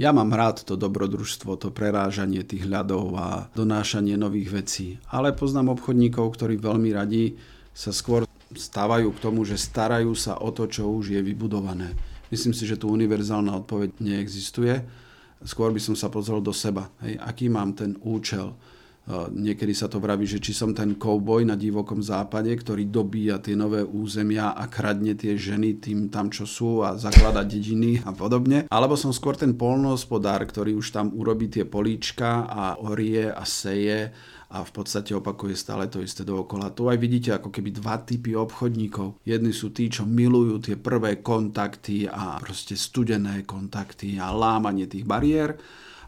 Ja mám rád to dobrodružstvo, to prerážanie tých ľadov a donášanie nových vecí. Ale poznám obchodníkov, ktorí veľmi radi sa skôr stávajú k tomu, že starajú sa o to, čo už je vybudované. Myslím si, že tu univerzálna odpoveď neexistuje. Skôr by som sa pozrel do seba. Hej, aký mám ten účel? Niekedy sa to vraví, že či som ten kouboj na divokom západe, ktorý dobíja tie nové územia a kradne tie ženy tým tam, čo sú a zaklada dediny a podobne. Alebo som skôr ten polnohospodár, ktorý už tam urobí tie políčka a orie a seje a v podstate opakuje stále to isté dookola. Tu aj vidíte ako keby dva typy obchodníkov. Jedni sú tí, čo milujú tie prvé kontakty a proste studené kontakty a lámanie tých bariér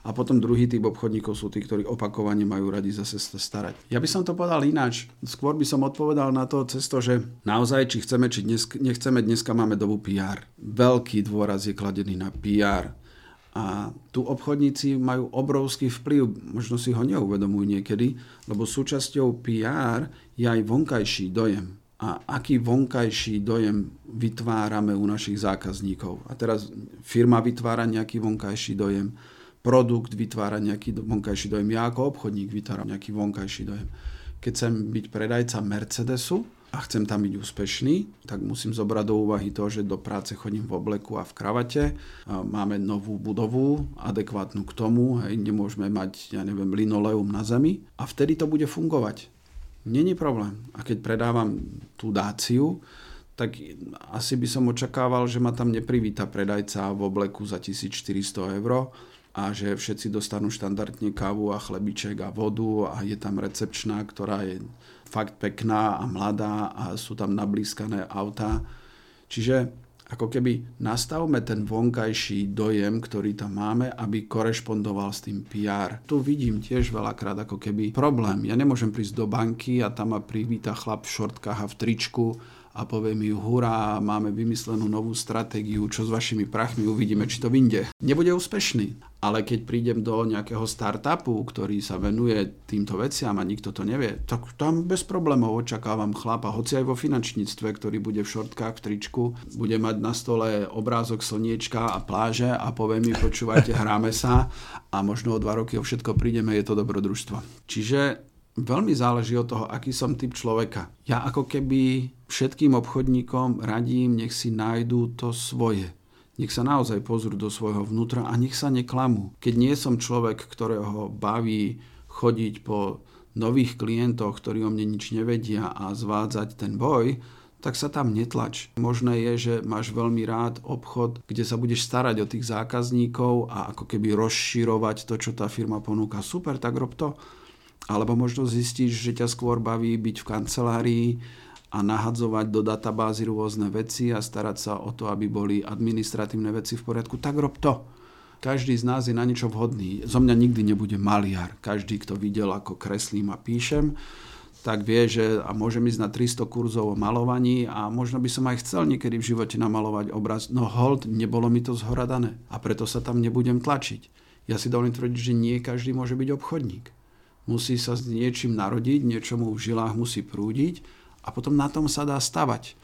a potom druhý typ obchodníkov sú tí, ktorí opakovane majú radi zase sa starať. Ja by som to povedal ináč. Skôr by som odpovedal na to cesto, že naozaj, či chceme, či dnes, nechceme, dneska máme dobu PR. Veľký dôraz je kladený na PR. A tu obchodníci majú obrovský vplyv, možno si ho neuvedomujú niekedy, lebo súčasťou PR je aj vonkajší dojem. A aký vonkajší dojem vytvárame u našich zákazníkov. A teraz firma vytvára nejaký vonkajší dojem, produkt vytvára nejaký vonkajší dojem, ja ako obchodník vytváram nejaký vonkajší dojem. Keď chcem byť predajca Mercedesu, a chcem tam byť úspešný, tak musím zobrať do úvahy to, že do práce chodím v obleku a v kravate. Máme novú budovu, adekvátnu k tomu, hej, nemôžeme mať, ja neviem, linoleum na zemi a vtedy to bude fungovať. Není problém. A keď predávam tú dáciu, tak asi by som očakával, že ma tam neprivíta predajca v obleku za 1400 eur, a že všetci dostanú štandardne kávu a chlebiček a vodu a je tam recepčná, ktorá je fakt pekná a mladá a sú tam nablískané autá. Čiže ako keby nastavme ten vonkajší dojem, ktorý tam máme, aby korešpondoval s tým PR. Tu vidím tiež veľakrát ako keby problém. Ja nemôžem prísť do banky a tam ma privíta chlap v šortkách a v tričku a povie mi, hurá, máme vymyslenú novú stratégiu, čo s vašimi prachmi, uvidíme, či to vyjde. Nebude úspešný, ale keď prídem do nejakého startupu, ktorý sa venuje týmto veciam a nikto to nevie, tak tam bez problémov očakávam chlapa, hoci aj vo finančníctve, ktorý bude v šortkách, v tričku, bude mať na stole obrázok slniečka a pláže a povie mi, počúvajte, hráme sa a možno o dva roky o všetko prídeme, je to dobrodružstvo. Čiže veľmi záleží od toho, aký som typ človeka. Ja ako keby všetkým obchodníkom radím, nech si nájdú to svoje. Nech sa naozaj pozrú do svojho vnútra a nech sa neklamú. Keď nie som človek, ktorého baví chodiť po nových klientoch, ktorí o mne nič nevedia a zvádzať ten boj, tak sa tam netlač. Možné je, že máš veľmi rád obchod, kde sa budeš starať o tých zákazníkov a ako keby rozširovať to, čo tá firma ponúka. Super, tak rob to alebo možno zistíš, že ťa skôr baví byť v kancelárii a nahadzovať do databázy rôzne veci a starať sa o to, aby boli administratívne veci v poriadku, tak rob to. Každý z nás je na niečo vhodný. Zo mňa nikdy nebude maliar. Každý, kto videl, ako kreslím a píšem, tak vie, že a môžem ísť na 300 kurzov o malovaní a možno by som aj chcel niekedy v živote namalovať obraz. No hold, nebolo mi to zhora dané a preto sa tam nebudem tlačiť. Ja si dovolím tvrdiť, že nie každý môže byť obchodník musí sa s niečím narodiť, niečomu v žilách musí prúdiť a potom na tom sa dá stavať.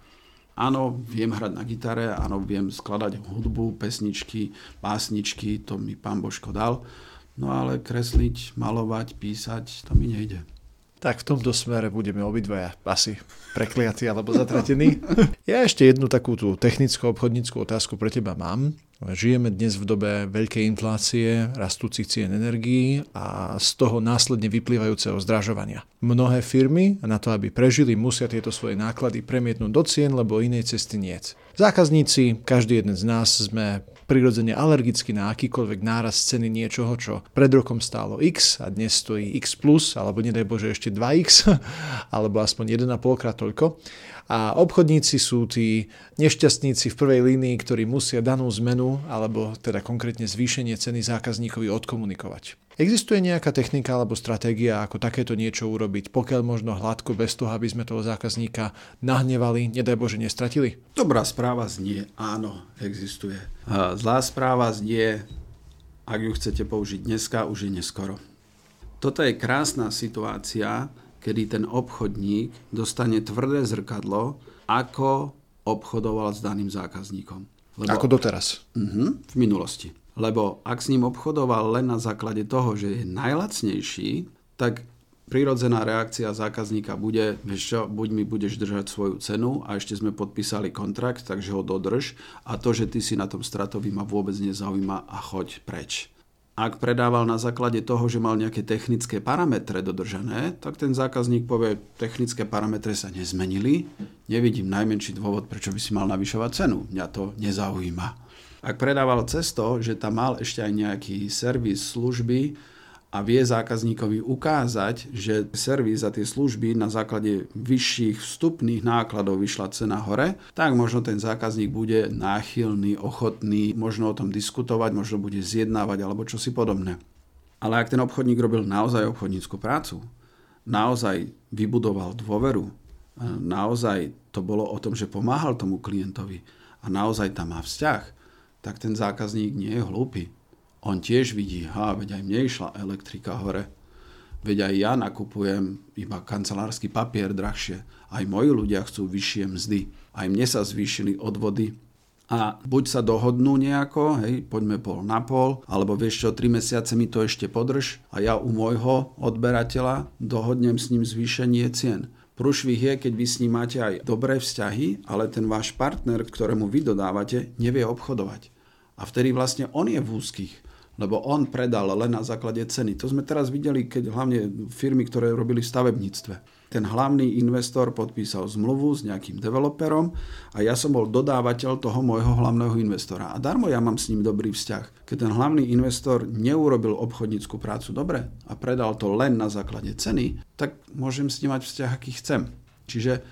Áno, viem hrať na gitare, áno, viem skladať hudbu, pesničky, básničky, to mi pán Božko dal, no ale kresliť, malovať, písať, to mi nejde.
Tak v tomto smere budeme obidvaja asi prekliatí alebo zatratení. Ja ešte jednu takú tú technickú obchodníckú otázku pre teba mám. Žijeme dnes v dobe veľkej inflácie, rastúcich cien energií a z toho následne vyplývajúceho zdražovania. Mnohé firmy na to, aby prežili, musia tieto svoje náklady premietnúť do cien, lebo inej cesty nie. Zákazníci, každý jeden z nás sme prirodzene alergický na akýkoľvek náraz ceny niečoho, čo pred rokom stálo X a dnes stojí X+, alebo nedaj Bože ešte 2X, alebo aspoň 1,5 krát toľko. A obchodníci sú tí nešťastníci v prvej línii, ktorí musia danú zmenu, alebo teda konkrétne zvýšenie ceny zákazníkovi odkomunikovať. Existuje nejaká technika alebo stratégia, ako takéto niečo urobiť, pokiaľ možno hladko bez toho, aby sme toho zákazníka nahnevali, nedaj Bože, nestratili?
Dobrá správa znie, áno, existuje. Zlá správa znie, ak ju chcete použiť dneska, už je neskoro. Toto je krásna situácia, kedy ten obchodník dostane tvrdé zrkadlo, ako obchodoval s daným zákazníkom.
Lebo, ako doteraz?
Uh-huh, v minulosti. Lebo ak s ním obchodoval len na základe toho, že je najlacnejší, tak prirodzená reakcia zákazníka bude, vieš čo, buď mi budeš držať svoju cenu a ešte sme podpísali kontrakt, takže ho dodrž a to, že ty si na tom stratový ma vôbec nezaujíma a choď preč. Ak predával na základe toho, že mal nejaké technické parametre dodržané, tak ten zákazník povie, technické parametre sa nezmenili, nevidím najmenší dôvod, prečo by si mal navyšovať cenu. Mňa to nezaujíma. Ak predával cez že tam mal ešte aj nejaký servis služby, a vie zákazníkovi ukázať, že servis a tie služby na základe vyšších vstupných nákladov vyšla cena hore, tak možno ten zákazník bude náchylný, ochotný možno o tom diskutovať, možno bude zjednávať alebo čosi podobné. Ale ak ten obchodník robil naozaj obchodníckú prácu, naozaj vybudoval dôveru, naozaj to bolo o tom, že pomáhal tomu klientovi a naozaj tam má vzťah, tak ten zákazník nie je hlúpy on tiež vidí, ha, veď aj mne išla elektrika hore. Veď aj ja nakupujem iba kancelársky papier drahšie. Aj moji ľudia chcú vyššie mzdy. Aj mne sa zvýšili odvody. A buď sa dohodnú nejako, hej, poďme pol na pol, alebo vieš čo, tri mesiace mi to ešte podrž a ja u môjho odberateľa dohodnem s ním zvýšenie cien. Prúšvih je, keď vy s ním máte aj dobré vzťahy, ale ten váš partner, ktorému vy dodávate, nevie obchodovať. A vtedy vlastne on je v úzkých lebo on predal len na základe ceny. To sme teraz videli, keď hlavne firmy, ktoré robili v stavebníctve. Ten hlavný investor podpísal zmluvu s nejakým developerom a ja som bol dodávateľ toho môjho hlavného investora. A darmo ja mám s ním dobrý vzťah. Keď ten hlavný investor neurobil obchodníckú prácu dobre a predal to len na základe ceny, tak môžem s ním mať vzťah, aký chcem. Čiže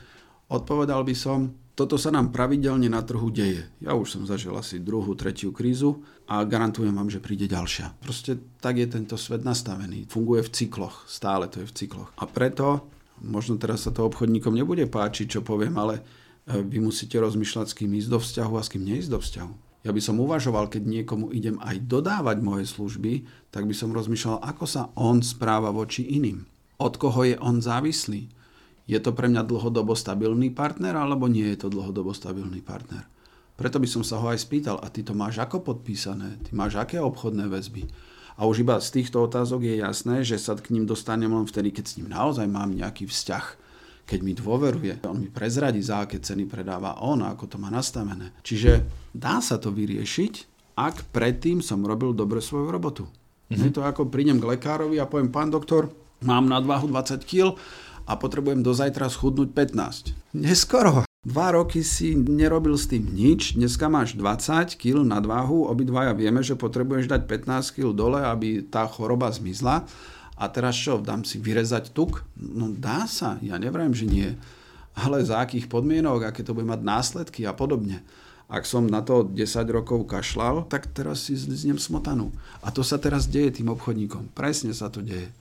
odpovedal by som, toto sa nám pravidelne na trhu deje. Ja už som zažil asi druhú, tretiu krízu a garantujem vám, že príde ďalšia. Proste tak je tento svet nastavený. Funguje v cykloch. Stále to je v cykloch. A preto, možno teraz sa to obchodníkom nebude páčiť, čo poviem, ale e, vy musíte rozmýšľať, s kým ísť do vzťahu a s kým neísť do vzťahu. Ja by som uvažoval, keď niekomu idem aj dodávať moje služby, tak by som rozmýšľal, ako sa on správa voči iným. Od koho je on závislý je to pre mňa dlhodobo stabilný partner alebo nie je to dlhodobo stabilný partner. Preto by som sa ho aj spýtal, a ty to máš ako podpísané? Ty máš aké obchodné väzby? A už iba z týchto otázok je jasné, že sa k ním dostanem len vtedy, keď s ním naozaj mám nejaký vzťah. Keď mi dôveruje, on mi prezradí, za aké ceny predáva on ako to má nastavené. Čiže dá sa to vyriešiť, ak predtým som robil dobre svoju robotu. Mm-hmm. Je to ako prídem k lekárovi a poviem, pán doktor, mám nadvahu 20 kg, a potrebujem do zajtra schudnúť 15. Neskoro. Dva roky si nerobil s tým nič, dneska máš 20 kg nadváhu, obidvaja vieme, že potrebuješ dať 15 kg dole, aby tá choroba zmizla. A teraz čo, dám si vyrezať tuk? No dá sa, ja neviem, že nie. Ale za akých podmienok, aké to bude mať následky a podobne. Ak som na to 10 rokov kašľal, tak teraz si zliznem smotanu. A to sa teraz deje tým obchodníkom. Presne sa to deje.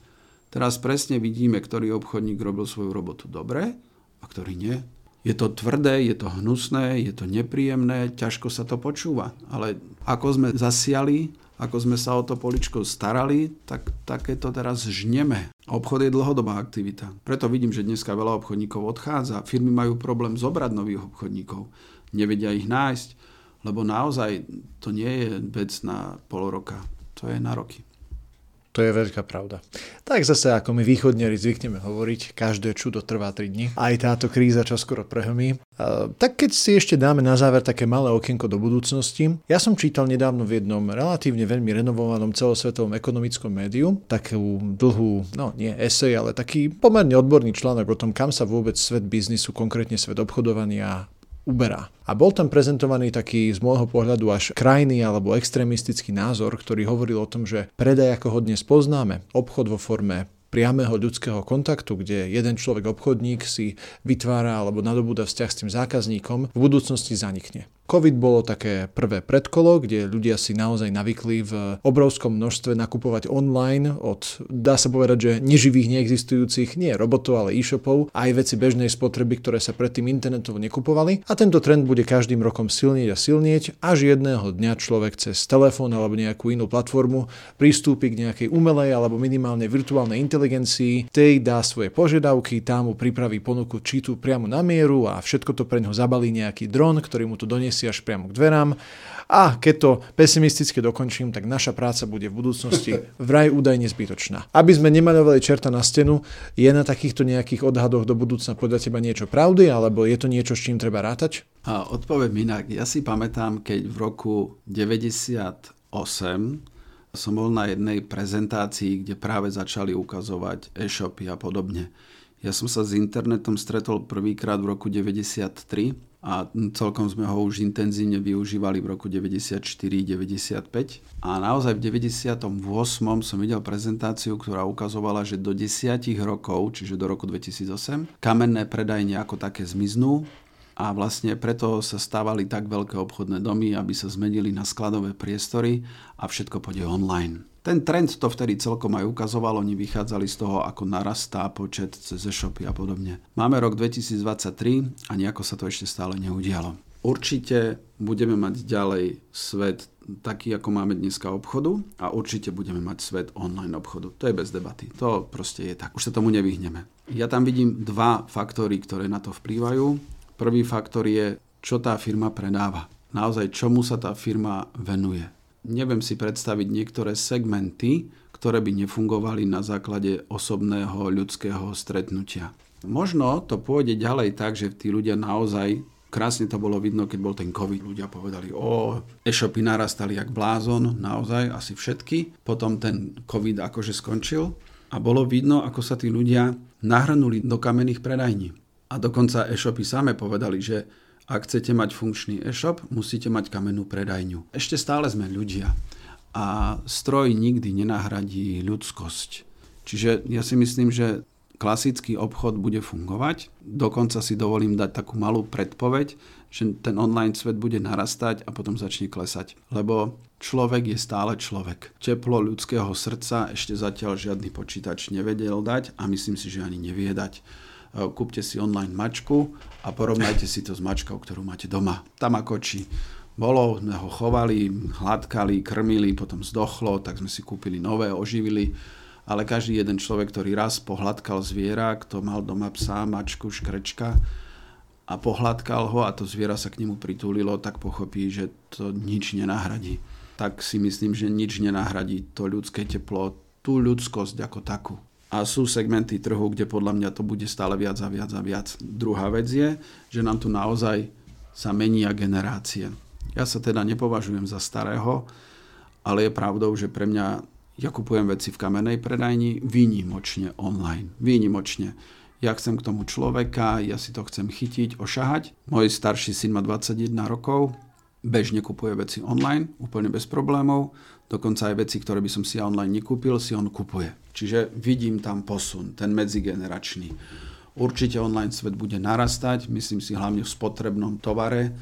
Teraz presne vidíme, ktorý obchodník robil svoju robotu dobre a ktorý nie. Je to tvrdé, je to hnusné, je to nepríjemné, ťažko sa to počúva. Ale ako sme zasiali, ako sme sa o to poličko starali, tak takéto teraz žneme. Obchod je dlhodobá aktivita. Preto vidím, že dneska veľa obchodníkov odchádza. Firmy majú problém zobrať nových obchodníkov. Nevedia ich nájsť, lebo naozaj to nie je vec na pol roka. To je na roky.
To je veľká pravda. Tak zase, ako my východniari zvykneme hovoriť, každé čudo trvá 3 dní. Aj táto kríza čoskoro prehlmí. Tak keď si ešte dáme na záver také malé okienko do budúcnosti, ja som čítal nedávno v jednom relatívne veľmi renovovanom celosvetovom ekonomickom médiu takú dlhú, no nie esej, ale taký pomerne odborný článok o tom, kam sa vôbec svet biznisu, konkrétne svet obchodovania uberá. A bol tam prezentovaný taký z môjho pohľadu až krajný alebo extrémistický názor, ktorý hovoril o tom, že predaj ako ho dnes poznáme, obchod vo forme priamého ľudského kontaktu, kde jeden človek obchodník si vytvára alebo nadobúda vzťah s tým zákazníkom, v budúcnosti zanikne. COVID bolo také prvé predkolo, kde ľudia si naozaj navykli v obrovskom množstve nakupovať online od, dá sa povedať, že neživých, neexistujúcich, nie robotov, ale e-shopov, aj veci bežnej spotreby, ktoré sa predtým internetovo nekupovali. A tento trend bude každým rokom silnieť a silnieť, až jedného dňa človek cez telefón alebo nejakú inú platformu pristúpi k nejakej umelej alebo minimálnej virtuálnej inteligencii, tej dá svoje požiadavky, tá mu pripraví ponuku čítu priamo na mieru a všetko to pre neho zabalí nejaký dron, ktorý mu to donesie si až priamo k dverám. A keď to pesimisticky dokončím, tak naša práca bude v budúcnosti vraj údajne zbytočná. Aby sme nemaľovali čerta na stenu, je na takýchto nejakých odhadoch do budúcna podľa teba niečo pravdy, alebo je to niečo, s čím treba rátať?
A odpoviem inak. Ja si pamätám, keď v roku 98 som bol na jednej prezentácii, kde práve začali ukazovať e-shopy a podobne. Ja som sa s internetom stretol prvýkrát v roku 93 a celkom sme ho už intenzívne využívali v roku 94-95 a naozaj v 98. som videl prezentáciu, ktorá ukazovala, že do 10 rokov, čiže do roku 2008, kamenné predajne ako také zmiznú a vlastne preto sa stávali tak veľké obchodné domy, aby sa zmenili na skladové priestory a všetko pôjde online. Ten trend to vtedy celkom aj ukazoval, oni vychádzali z toho, ako narastá počet cez e-shopy a podobne. Máme rok 2023 a nejako sa to ešte stále neudialo. Určite budeme mať ďalej svet taký, ako máme dneska obchodu a určite budeme mať svet online obchodu. To je bez debaty. To proste je tak. Už sa tomu nevyhneme. Ja tam vidím dva faktory, ktoré na to vplývajú. Prvý faktor je, čo tá firma predáva. Naozaj, čomu sa tá firma venuje neviem si predstaviť niektoré segmenty, ktoré by nefungovali na základe osobného ľudského stretnutia. Možno to pôjde ďalej tak, že tí ľudia naozaj krásne to bolo vidno, keď bol ten COVID. Ľudia povedali, o, e-shopy narastali jak blázon, naozaj, asi všetky. Potom ten COVID akože skončil a bolo vidno, ako sa tí ľudia nahrnuli do kamenných predajní. A dokonca e-shopy same povedali, že ak chcete mať funkčný e-shop, musíte mať kamennú predajňu. Ešte stále sme ľudia a stroj nikdy nenahradí ľudskosť. Čiže ja si myslím, že klasický obchod bude fungovať. Dokonca si dovolím dať takú malú predpoveď, že ten online svet bude narastať a potom začne klesať. Lebo človek je stále človek. Teplo ľudského srdca ešte zatiaľ žiadny počítač nevedel dať a myslím si, že ani nevie dať kúpte si online mačku a porovnajte si to s mačkou, ktorú máte doma. Tam ako či bolo, ho chovali, hladkali, krmili, potom zdochlo, tak sme si kúpili nové, oživili. Ale každý jeden človek, ktorý raz pohľadkal zviera, kto mal doma psa, mačku, škrečka a pohľadkal ho a to zviera sa k nemu pritúlilo, tak pochopí, že to nič nenahradí. Tak si myslím, že nič nenahradí to ľudské teplo, tú ľudskosť ako takú a sú segmenty trhu, kde podľa mňa to bude stále viac a viac a viac. Druhá vec je, že nám tu naozaj sa menia generácie. Ja sa teda nepovažujem za starého, ale je pravdou, že pre mňa ja kupujem veci v kamenej predajni výnimočne online. Výnimočne. Ja chcem k tomu človeka, ja si to chcem chytiť, ošahať. Môj starší syn má 21 rokov, bežne kupuje veci online, úplne bez problémov. Dokonca aj veci, ktoré by som si online nekúpil, si on kupuje. Čiže vidím tam posun, ten medzigeneračný. Určite online svet bude narastať, myslím si hlavne v spotrebnom tovare,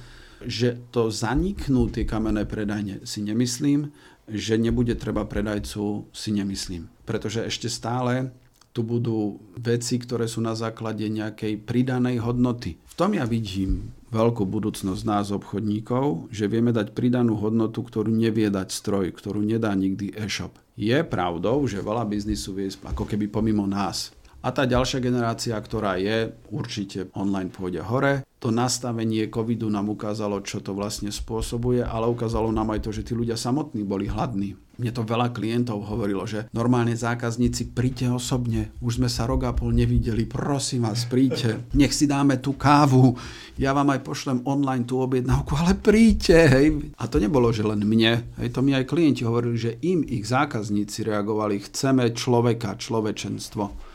že to zaniknú tie kamenné predajne si nemyslím, že nebude treba predajcu si nemyslím. Pretože ešte stále tu budú veci, ktoré sú na základe nejakej pridanej hodnoty. V tom ja vidím veľkú budúcnosť nás obchodníkov, že vieme dať pridanú hodnotu, ktorú nevie dať stroj, ktorú nedá nikdy e-shop. Je pravdou, že veľa biznisu vie ako keby pomimo nás. A tá ďalšia generácia, ktorá je, určite online pôjde hore. To nastavenie covidu nám ukázalo, čo to vlastne spôsobuje, ale ukázalo nám aj to, že tí ľudia samotní boli hladní. Mne to veľa klientov hovorilo, že normálne zákazníci príďte osobne, už sme sa rok a pol nevideli, prosím vás, príďte, nech si dáme tú kávu, ja vám aj pošlem online tú objednávku, ale príďte, hej. A to nebolo, že len mne, hej, to mi aj klienti hovorili, že im ich zákazníci reagovali, chceme človeka, človečenstvo.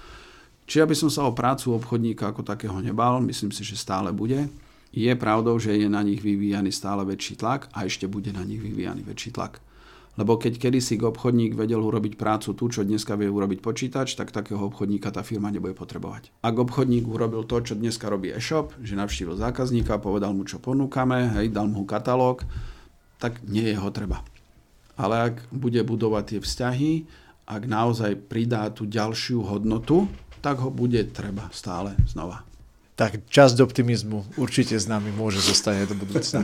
Čiže aby som sa o prácu obchodníka ako takého nebal, myslím si, že stále bude. Je pravdou, že je na nich vyvíjaný stále väčší tlak a ešte bude na nich vyvíjaný väčší tlak. Lebo keď kedysi obchodník vedel urobiť prácu tu, čo dneska vie urobiť počítač, tak takého obchodníka tá firma nebude potrebovať. Ak obchodník urobil to, čo dneska robí e-shop, že navštívil zákazníka, povedal mu, čo ponúkame, hej, dal mu katalóg, tak nie je ho treba. Ale ak bude budovať tie vzťahy, ak naozaj pridá tú ďalšiu hodnotu, tak ho bude treba stále znova
tak časť optimizmu určite s nami môže zostať aj do budúcna.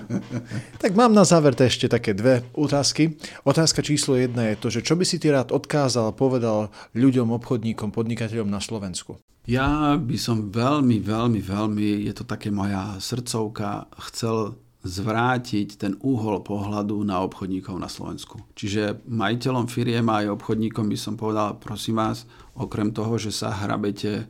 tak mám na záver ešte také dve otázky. Otázka číslo jedna je to, že čo by si ty rád odkázal povedal ľuďom, obchodníkom, podnikateľom na Slovensku?
Ja by som veľmi, veľmi, veľmi, je to také moja srdcovka, chcel zvrátiť ten úhol pohľadu na obchodníkov na Slovensku. Čiže majiteľom firiem aj obchodníkom by som povedal, prosím vás, okrem toho, že sa hrabete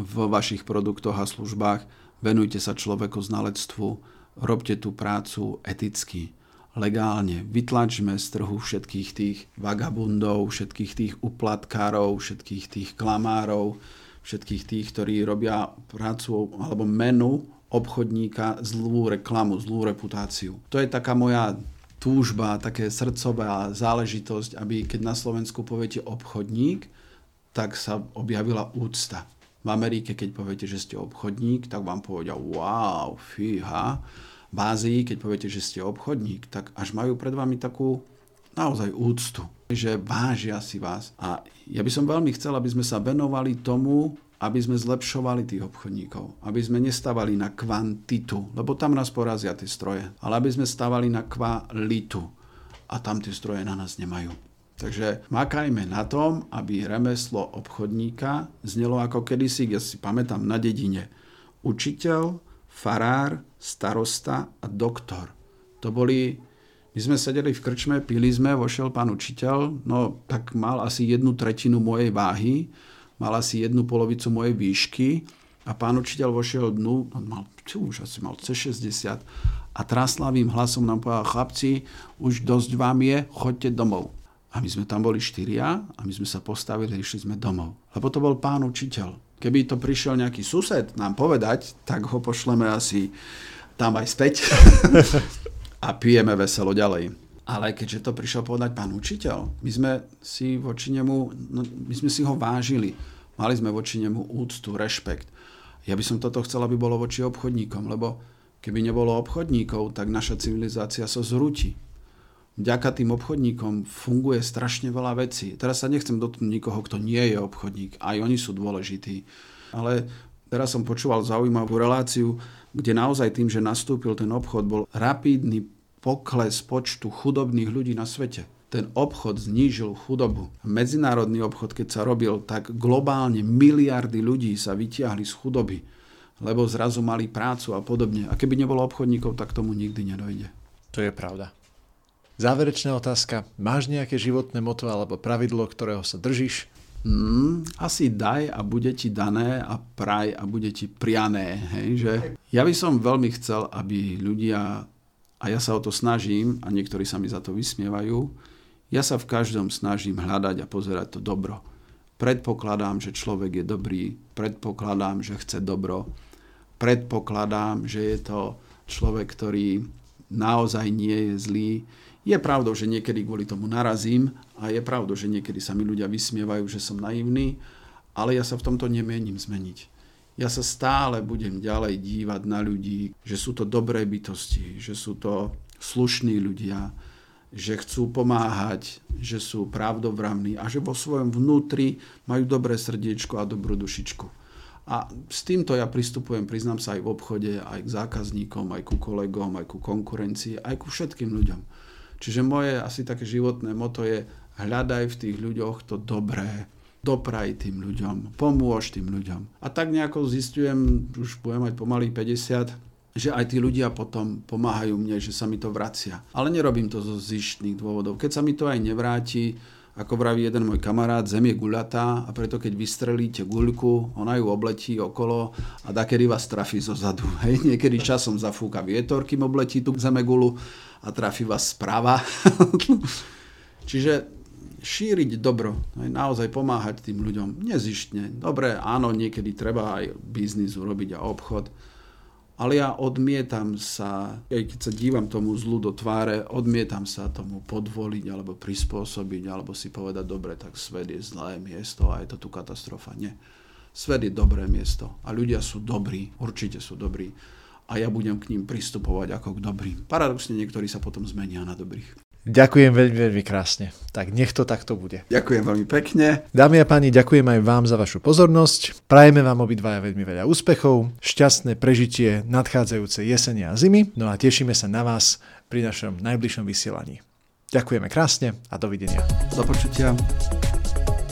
vo vašich produktoch a službách, venujte sa človeku znalectvu, robte tú prácu eticky, legálne. Vytlačme z trhu všetkých tých vagabundov, všetkých tých uplatkárov, všetkých tých klamárov, všetkých tých, ktorí robia prácu alebo menu obchodníka zlú reklamu, zlú reputáciu. To je taká moja túžba, také srdcová záležitosť, aby keď na Slovensku poviete obchodník, tak sa objavila úcta v Amerike, keď poviete, že ste obchodník, tak vám povedia wow, fíha. V Ázii, keď poviete, že ste obchodník, tak až majú pred vami takú naozaj úctu, že vážia si vás. A ja by som veľmi chcel, aby sme sa venovali tomu, aby sme zlepšovali tých obchodníkov, aby sme nestávali na kvantitu, lebo tam nás porazia tie stroje, ale aby sme stávali na kvalitu a tam tie stroje na nás nemajú. Takže makajme na tom, aby remeslo obchodníka znelo ako kedysi, ja si pamätám na dedine. Učiteľ, farár, starosta a doktor. To boli my sme sedeli v krčme, pili sme, vošiel pán učiteľ, no tak mal asi jednu tretinu mojej váhy, mal asi jednu polovicu mojej výšky a pán učiteľ vošiel dnu, on mal, už asi mal C60 a traslavým hlasom nám povedal, chlapci, už dosť vám je, choďte domov. A my sme tam boli štyria a my sme sa postavili a išli sme domov. Lebo to bol pán učiteľ. Keby to prišiel nejaký sused nám povedať, tak ho pošleme asi tam aj späť a pijeme veselo ďalej. Ale keďže to prišiel povedať pán učiteľ, my sme si voči nemu, no, my sme si ho vážili. Mali sme voči nemu úctu, rešpekt. Ja by som toto chcel, aby bolo voči obchodníkom, lebo keby nebolo obchodníkov, tak naša civilizácia sa zrúti vďaka tým obchodníkom funguje strašne veľa vecí. Teraz sa nechcem dotknúť nikoho, kto nie je obchodník. Aj oni sú dôležití. Ale teraz som počúval zaujímavú reláciu, kde naozaj tým, že nastúpil ten obchod, bol rapídny pokles počtu chudobných ľudí na svete. Ten obchod znížil chudobu. Medzinárodný obchod, keď sa robil, tak globálne miliardy ľudí sa vytiahli z chudoby, lebo zrazu mali prácu a podobne. A keby nebolo obchodníkov, tak tomu nikdy nedojde.
To je pravda. Záverečná otázka. Máš nejaké životné moto alebo pravidlo, ktorého sa držíš?
Mm, asi daj a bude ti dané a praj a bude ti priané. Hej, že? Ja by som veľmi chcel, aby ľudia, a ja sa o to snažím, a niektorí sa mi za to vysmievajú, ja sa v každom snažím hľadať a pozerať to dobro. Predpokladám, že človek je dobrý, predpokladám, že chce dobro, predpokladám, že je to človek, ktorý naozaj nie je zlý, je pravdou, že niekedy kvôli tomu narazím a je pravdou, že niekedy sa mi ľudia vysmievajú, že som naivný, ale ja sa v tomto nemienim zmeniť. Ja sa stále budem ďalej dívať na ľudí, že sú to dobré bytosti, že sú to slušní ľudia, že chcú pomáhať, že sú pravdovravní a že vo svojom vnútri majú dobré srdiečko a dobrú dušičku. A s týmto ja pristupujem, priznám sa, aj v obchode, aj k zákazníkom, aj ku kolegom, aj ku konkurencii, aj ku všetkým ľuďom. Čiže moje asi také životné moto je hľadaj v tých ľuďoch to dobré, dopraj tým ľuďom, pomôž tým ľuďom. A tak nejako zistujem, už budem mať pomaly 50, že aj tí ľudia potom pomáhajú mne, že sa mi to vracia. Ale nerobím to zo zištných dôvodov. Keď sa mi to aj nevráti, ako vraví jeden môj kamarát, zem je guľatá a preto keď vystrelíte guľku, ona ju obletí okolo a kedy vás trafí zo zadu. Hej, niekedy časom zafúka vietor, kým obletí tú zemegulu a trafí vás správa. Čiže šíriť dobro, naozaj pomáhať tým ľuďom nezištne. Dobre, áno, niekedy treba aj biznis urobiť a obchod, Ale ja odmietam sa, aj keď sa dívam tomu zlu do tváre, odmietam sa tomu podvoliť alebo prispôsobiť, alebo si povedať, dobre, tak svet je zlé miesto a je to tu katastrofa. Nie. Svet je dobré miesto a ľudia sú dobrí, určite sú dobrí a ja budem k ním pristupovať ako k dobrým. Paradoxne niektorí sa potom zmenia na dobrých.
Ďakujem veľmi, veľmi krásne. Tak nech to takto bude.
Ďakujem veľmi pekne.
Dámy a páni, ďakujem aj vám za vašu pozornosť. Prajeme vám obidvaja veľmi veľa úspechov, šťastné prežitie nadchádzajúcej jesene a zimy, no a tešíme sa na vás pri našom najbližšom vysielaní. Ďakujeme krásne a dovidenia.
Do počutia.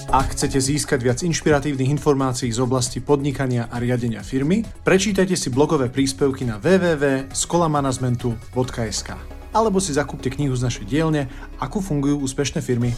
Ak chcete získať viac inšpiratívnych informácií z oblasti podnikania a riadenia firmy, prečítajte si blogové príspevky na www.skolamanagementu.sk alebo si zakúpte knihu z našej dielne Ako fungujú úspešné firmy.